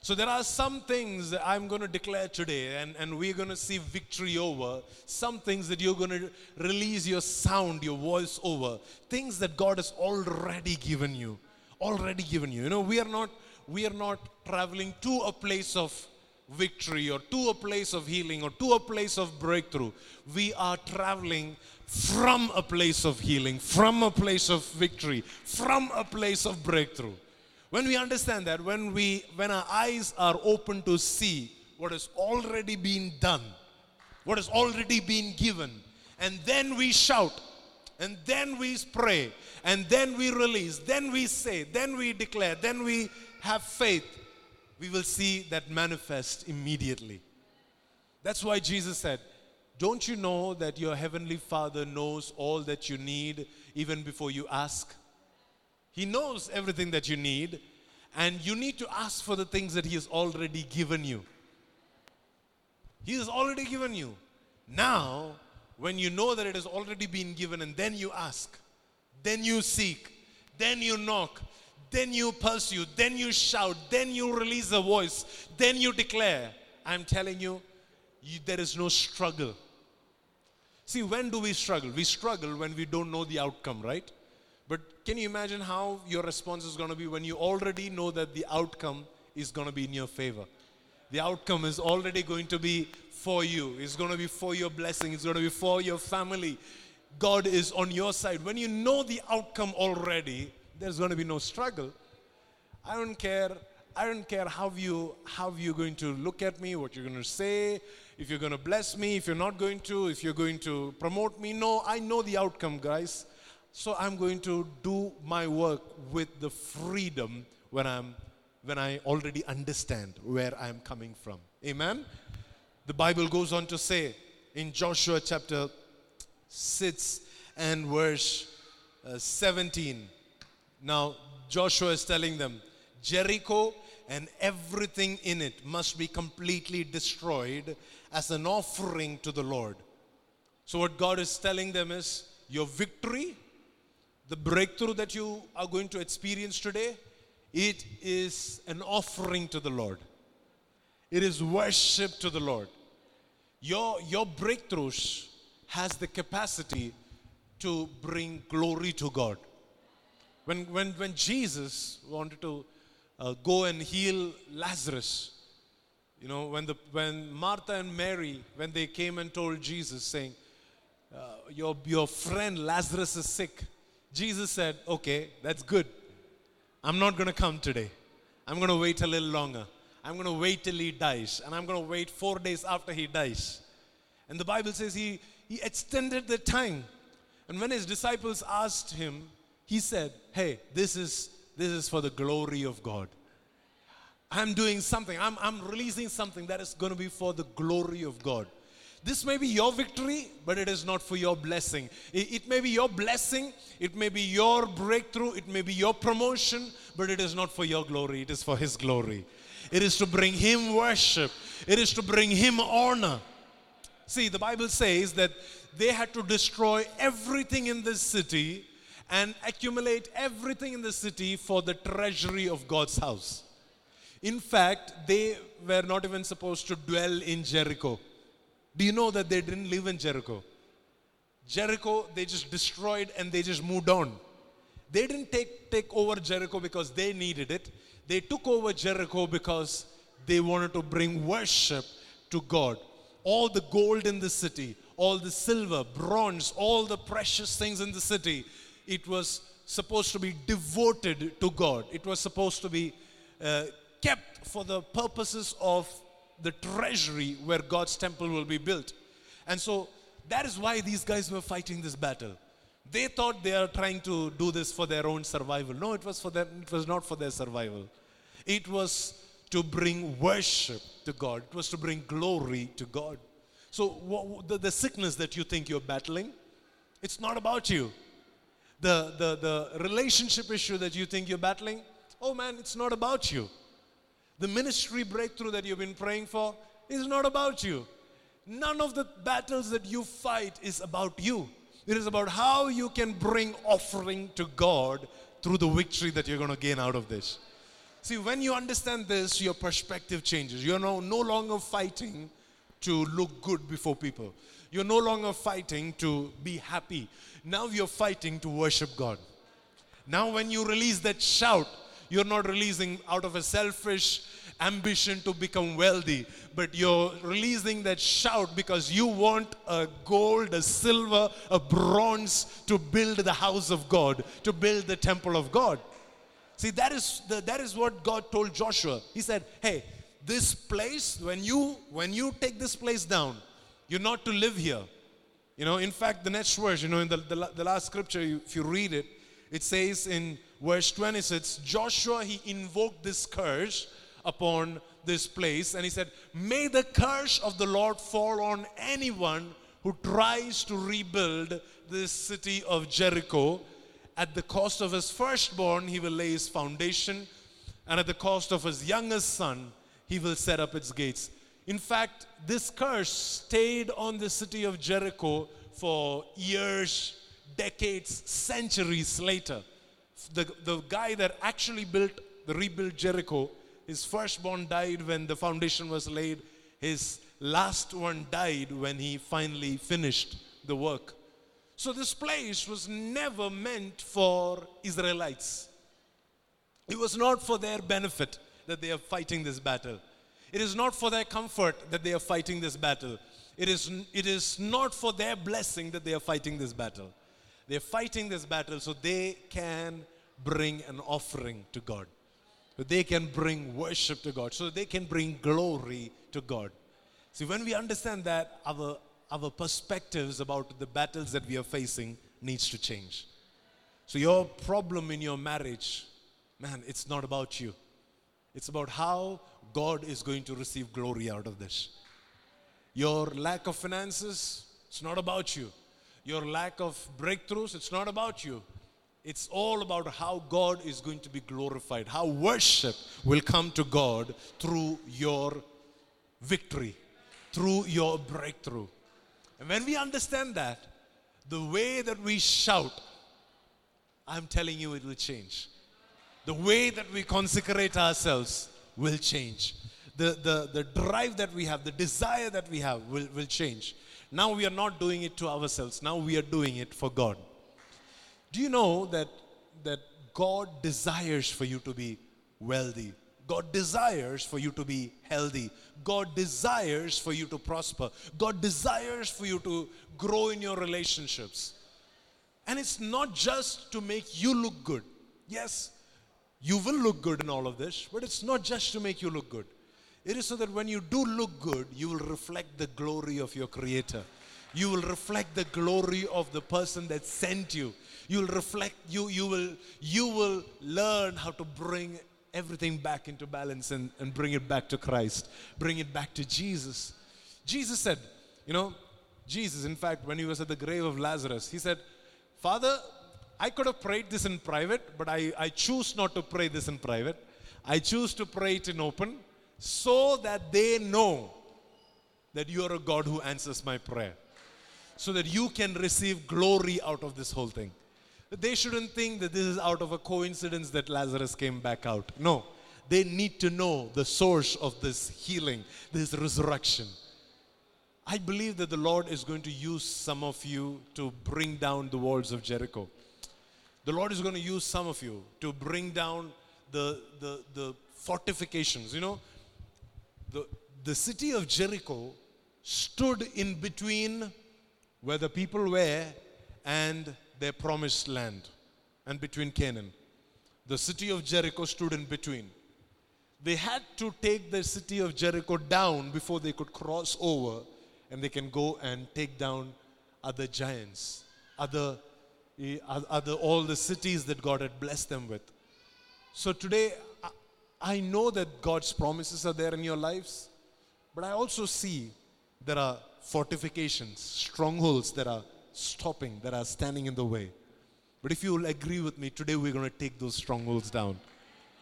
So there are some things that I'm going to declare today, and, and we're going to see victory over. Some things that you're going to release your sound, your voice over. Things that God has already given you. Already given you. You know, we are not we are not traveling to a place of victory or to a place of healing or to a place of breakthrough. We are traveling from a place of healing, from a place of victory, from a place of breakthrough. When we understand that, when, we, when our eyes are open to see what has already been done, what has already been given, and then we shout, and then we pray, and then we release, then we say, then we declare, then we have faith, we will see that manifest immediately. That's why Jesus said, Don't you know that your heavenly Father knows all that you need even before you ask? He knows everything that you need, and you need to ask for the things that He has already given you. He has already given you. Now, when you know that it has already been given, and then you ask, then you seek, then you knock, then you pursue, then you shout, then you release a voice, then you declare. I'm telling you, you there is no struggle. See, when do we struggle? We struggle when we don't know the outcome, right? But can you imagine how your response is going to be when you already know that the outcome is going to be in your favor? The outcome is already going to be for you, it's going to be for your blessing, it's going to be for your family. God is on your side. When you know the outcome already, there's going to be no struggle. I don't care. I don't care how you how you're going to look at me, what you're going to say, if you're going to bless me, if you're not going to, if you're going to promote me. No, I know the outcome, guys. So I'm going to do my work with the freedom when I'm when I already understand where I'm coming from. Amen. The Bible goes on to say in Joshua chapter 6 and verse uh, 17. Now, Joshua is telling them, Jericho and everything in it must be completely destroyed as an offering to the Lord. So, what God is telling them is your victory, the breakthrough that you are going to experience today, it is an offering to the Lord. It is worship to the Lord. Your, your breakthroughs has the capacity to bring glory to God. When, when, when Jesus wanted to uh, go and heal Lazarus, you know, when, the, when Martha and Mary, when they came and told Jesus, saying, uh, your, your friend Lazarus is sick, Jesus said, Okay, that's good. I'm not going to come today. I'm going to wait a little longer. I'm going to wait till he dies. And I'm going to wait four days after he dies. And the Bible says he, he extended the time. And when his disciples asked him, he said, Hey, this is, this is for the glory of God. I'm doing something, I'm, I'm releasing something that is going to be for the glory of God. This may be your victory, but it is not for your blessing. It, it, may be your blessing, it may be your breakthrough, it may be your promotion, but it is not for your glory, it is for His glory. It is to bring Him worship, it is to bring Him honor. See, the Bible says that they had to destroy everything in this city and accumulate everything in the city for the treasury of God's house. In fact, they were not even supposed to dwell in Jericho. Do you know that they didn't live in Jericho? Jericho, they just destroyed and they just moved on. They didn't take, take over Jericho because they needed it. They took over Jericho because they wanted to bring worship to God. All the gold in the city, all the silver, bronze, all the precious things in the city, it was supposed to be devoted to God. It was supposed to be uh, kept for the purposes of the treasury where God's temple will be built. And so that is why these guys were fighting this battle. They thought they are trying to do this for their own survival. No, it was for them, it was not for their survival. It was to bring worship to God. It was to bring glory to God. So what, the, the sickness that you think you're battling, it's not about you. The, the, the relationship issue that you think you're battling, oh man, it's not about you. The ministry breakthrough that you've been praying for is not about you. None of the battles that you fight is about you. It is about how you can bring offering to God through the victory that you're going to gain out of this. See, when you understand this, your perspective changes. You're no, no longer fighting to look good before people. You're no longer fighting to be happy. Now you're fighting to worship God. Now, when you release that shout, you're not releasing out of a selfish ambition to become wealthy, but you're releasing that shout because you want a gold, a silver, a bronze to build the house of God, to build the temple of God. See, that is, the, that is what God told Joshua. He said, Hey, this place, when you when you take this place down, you're not to live here. You know, in fact, the next verse, you know, in the, the, the last scripture, if you read it, it says in verse 26 Joshua, he invoked this curse upon this place. And he said, May the curse of the Lord fall on anyone who tries to rebuild this city of Jericho. At the cost of his firstborn, he will lay his foundation, and at the cost of his youngest son, he will set up its gates. In fact, this curse stayed on the city of Jericho for years, decades, centuries later. The, the guy that actually built the rebuilt Jericho, his firstborn died when the foundation was laid. His last one died when he finally finished the work. So this place was never meant for Israelites. It was not for their benefit that they are fighting this battle. It is not for their comfort that they are fighting this battle. It is, it is not for their blessing that they are fighting this battle. They're fighting this battle so they can bring an offering to God. So they can bring worship to God. So they can bring glory to God. See, when we understand that, our, our perspectives about the battles that we are facing needs to change. So your problem in your marriage, man, it's not about you. It's about how God is going to receive glory out of this. Your lack of finances, it's not about you. Your lack of breakthroughs, it's not about you. It's all about how God is going to be glorified, how worship will come to God through your victory, through your breakthrough. And when we understand that, the way that we shout, I'm telling you, it will change. The way that we consecrate ourselves will change. The, the, the drive that we have, the desire that we have will, will change. Now we are not doing it to ourselves, now we are doing it for God. Do you know that, that God desires for you to be wealthy? God desires for you to be healthy. God desires for you to prosper. God desires for you to grow in your relationships. And it's not just to make you look good. Yes, you will look good in all of this, but it's not just to make you look good. It is so that when you do look good, you will reflect the glory of your Creator. You will reflect the glory of the person that sent you. You will reflect, you, you, will, you will learn how to bring everything back into balance and, and bring it back to Christ, bring it back to Jesus. Jesus said, you know, Jesus, in fact, when he was at the grave of Lazarus, he said, Father, I could have prayed this in private, but I, I choose not to pray this in private. I choose to pray it in open so that they know that you are a God who answers my prayer. So that you can receive glory out of this whole thing. They shouldn't think that this is out of a coincidence that Lazarus came back out. No. They need to know the source of this healing, this resurrection. I believe that the Lord is going to use some of you to bring down the walls of Jericho. The Lord is going to use some of you to bring down the, the, the fortifications. You know, the, the city of Jericho stood in between where the people were and their promised land, and between Canaan. The city of Jericho stood in between. They had to take the city of Jericho down before they could cross over and they can go and take down other giants, other eh, other, all the cities that God had blessed them with. So today, I know that God's promises are there in your lives, but I also see there are fortifications, strongholds that are stopping, that are standing in the way. But if you will agree with me, today we're going to take those strongholds down.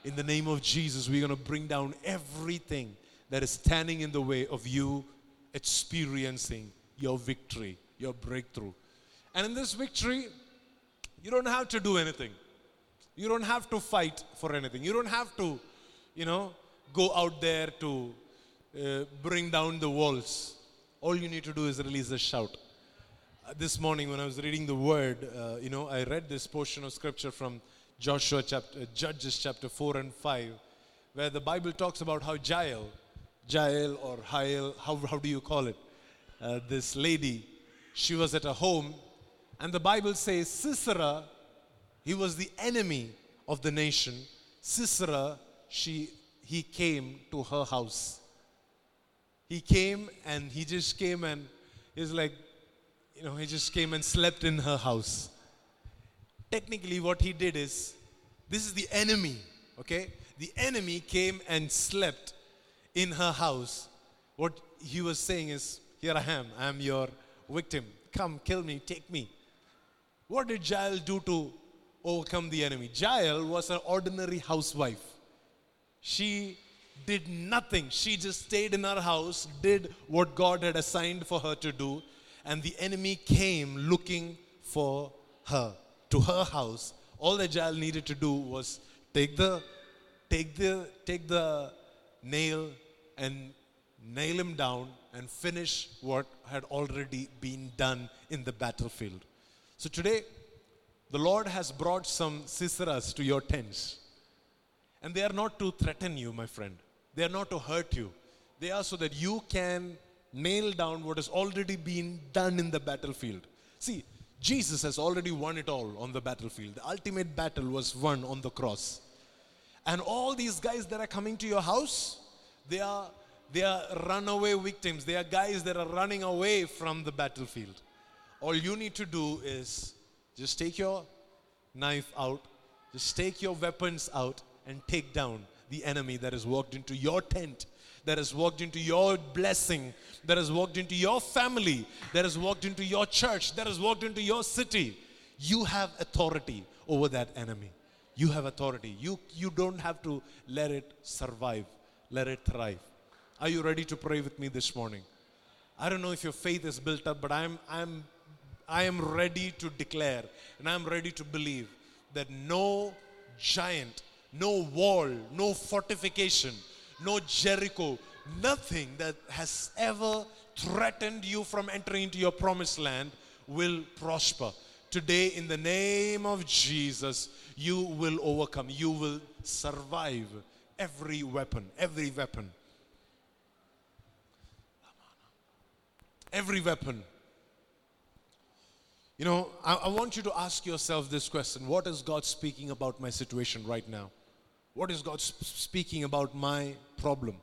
In the name of Jesus, we're going to bring down everything that is standing in the way of you experiencing your victory, your breakthrough. And in this victory, you don't have to do anything. You don't have to fight for anything. You don't have to, you know, go out there to uh, bring down the walls. All you need to do is release a shout. Uh, this morning, when I was reading the word, uh, you know, I read this portion of scripture from Joshua chapter, uh, Judges chapter 4 and 5, where the Bible talks about how Jael, Jael or Jael, how, how do you call it? Uh, this lady, she was at a home and the Bible says Sisera, he was the enemy of the nation. Sisera, she, he came to her house. He came and he just came and he's like, you know, he just came and slept in her house. Technically, what he did is, this is the enemy, okay? the enemy came and slept in her house, what he was saying is, Here I am, I am your victim. Come, kill me, take me. What did Jael do to overcome the enemy? Jael was an ordinary housewife. She did nothing. She just stayed in her house, did what God had assigned for her to do, and the enemy came looking for her to her house. All that Jael needed to do was take the take the take the nail and nail him down and finish what had already been done in the battlefield. So today, the Lord has brought some Siseras to your tents. And they are not to threaten you, my friend. They are not to hurt you. They are so that you can nail down what has already been done in the battlefield. See, Jesus has already won it all on the battlefield. The ultimate battle was won on the cross. And all these guys that are coming to your house, they are they are runaway victims. They are guys that are running away from the battlefield. All you need to do is just take your knife out, just take your weapons out, and take down the enemy that has walked into your tent, that has walked into your blessing, that has walked into your family, that has walked into your church, that has walked into your city. You have authority over that enemy. You have authority. You, you don't have to let it survive, let it thrive. Are you ready to pray with me this morning? I don't know if your faith is built up, but I'm, I'm, I am ready to declare and I'm ready to believe that no giant, no wall, no fortification, no Jericho, nothing that has ever threatened you from entering into your promised land will prosper. Today, in the name of Jesus, you will overcome. You will survive every weapon, every weapon. every weapon. You know, I, I, want you to ask yourself this question What is God speaking about my situation right now? What is God speaking about my problem?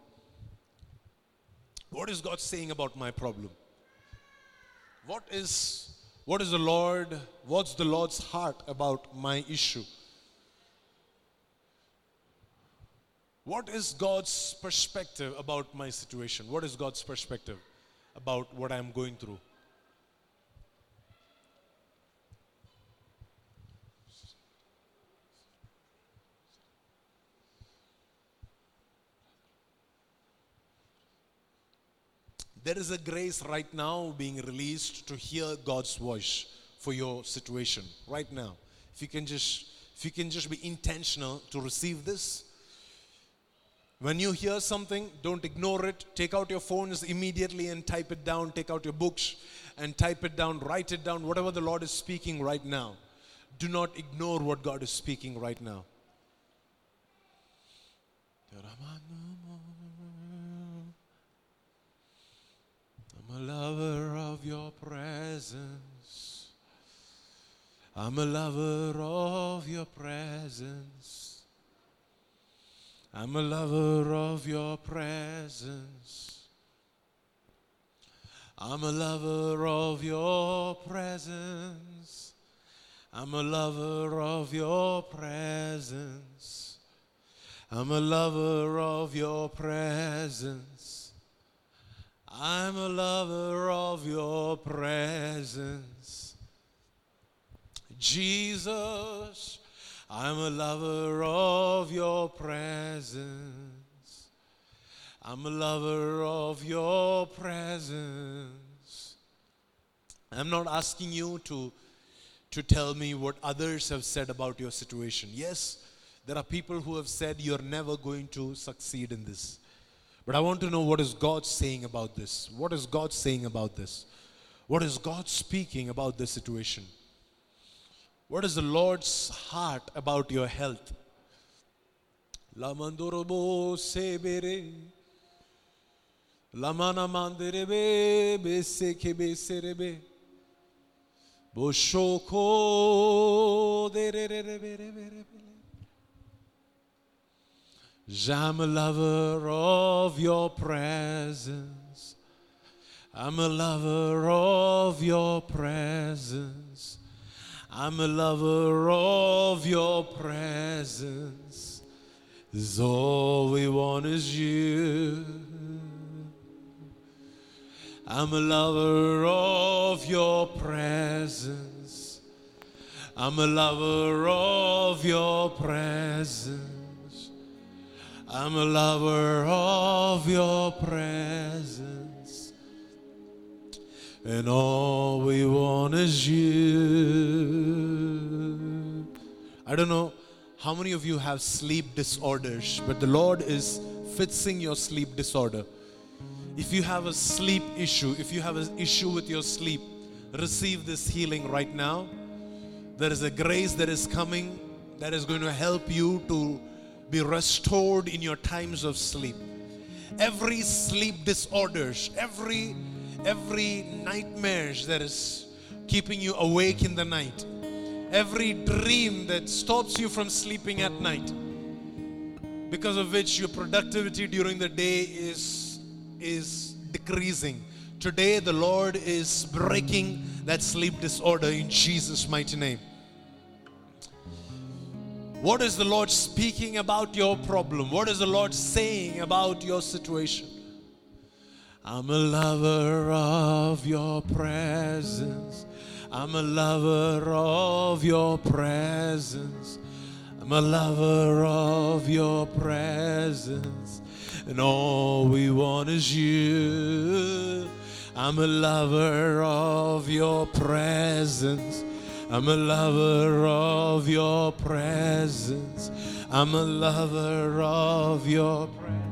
What is God saying about my problem? What is what is the Lord, what's the Lord's heart about my issue? What is God's perspective about my situation? What is God's perspective? about what I'm going through. There is a grace right now being released to hear God's voice for your situation right now. If you can just if you can just be intentional to receive this, when you hear something, don't ignore it. Take out your phones immediately and type it down. Take out your books and type it down. Write it down. Whatever the Lord is speaking right now. Do not ignore what God is speaking right now. I'm a lover of your presence. I'm a lover of your presence. I'm a lover of your presence. I'm a lover of your presence. I'm a lover of your presence. I'm a lover of your presence. I'm a lover of your presence. Jesus, I'm a lover of your presence. I'm a lover of your presence. I'm not asking you to, to tell me what others have said about your situation. Yes, there are people who have said you're never going to succeed in this. But I want to know what is God saying about this? What is God saying about this? What is God speaking about this situation? What is the Lord's heart about your health? Lamana. Boshoko I'm a lover of your presence. I'm a lover of your presence. I'm a lover of your presence. This all we want is you. I'm a lover of your presence. I'm a lover of your presence. I'm a lover of your presence. And all we want is you. I don't know how many of you have sleep disorders, but the Lord is fixing your sleep disorder. If you have a sleep issue, if you have an issue with your sleep, receive this healing right now. There is a grace that is coming that is going to help you to be restored in your times of sleep. Every sleep disorders, every every nightmares that is keeping you awake in the night, every dream that stops you from sleeping at night, because of which your productivity during the day is is decreasing. Today, the Lord is breaking that sleep disorder in Jesus' mighty name. What is the Lord speaking about your problem? What is the Lord saying about your situation? I'm a lover of your presence. I'm a lover of your presence. I'm a lover of your presence and all we want is you. I'm a lover of your presence. I'm a lover of your presence. I'm a lover of your presence.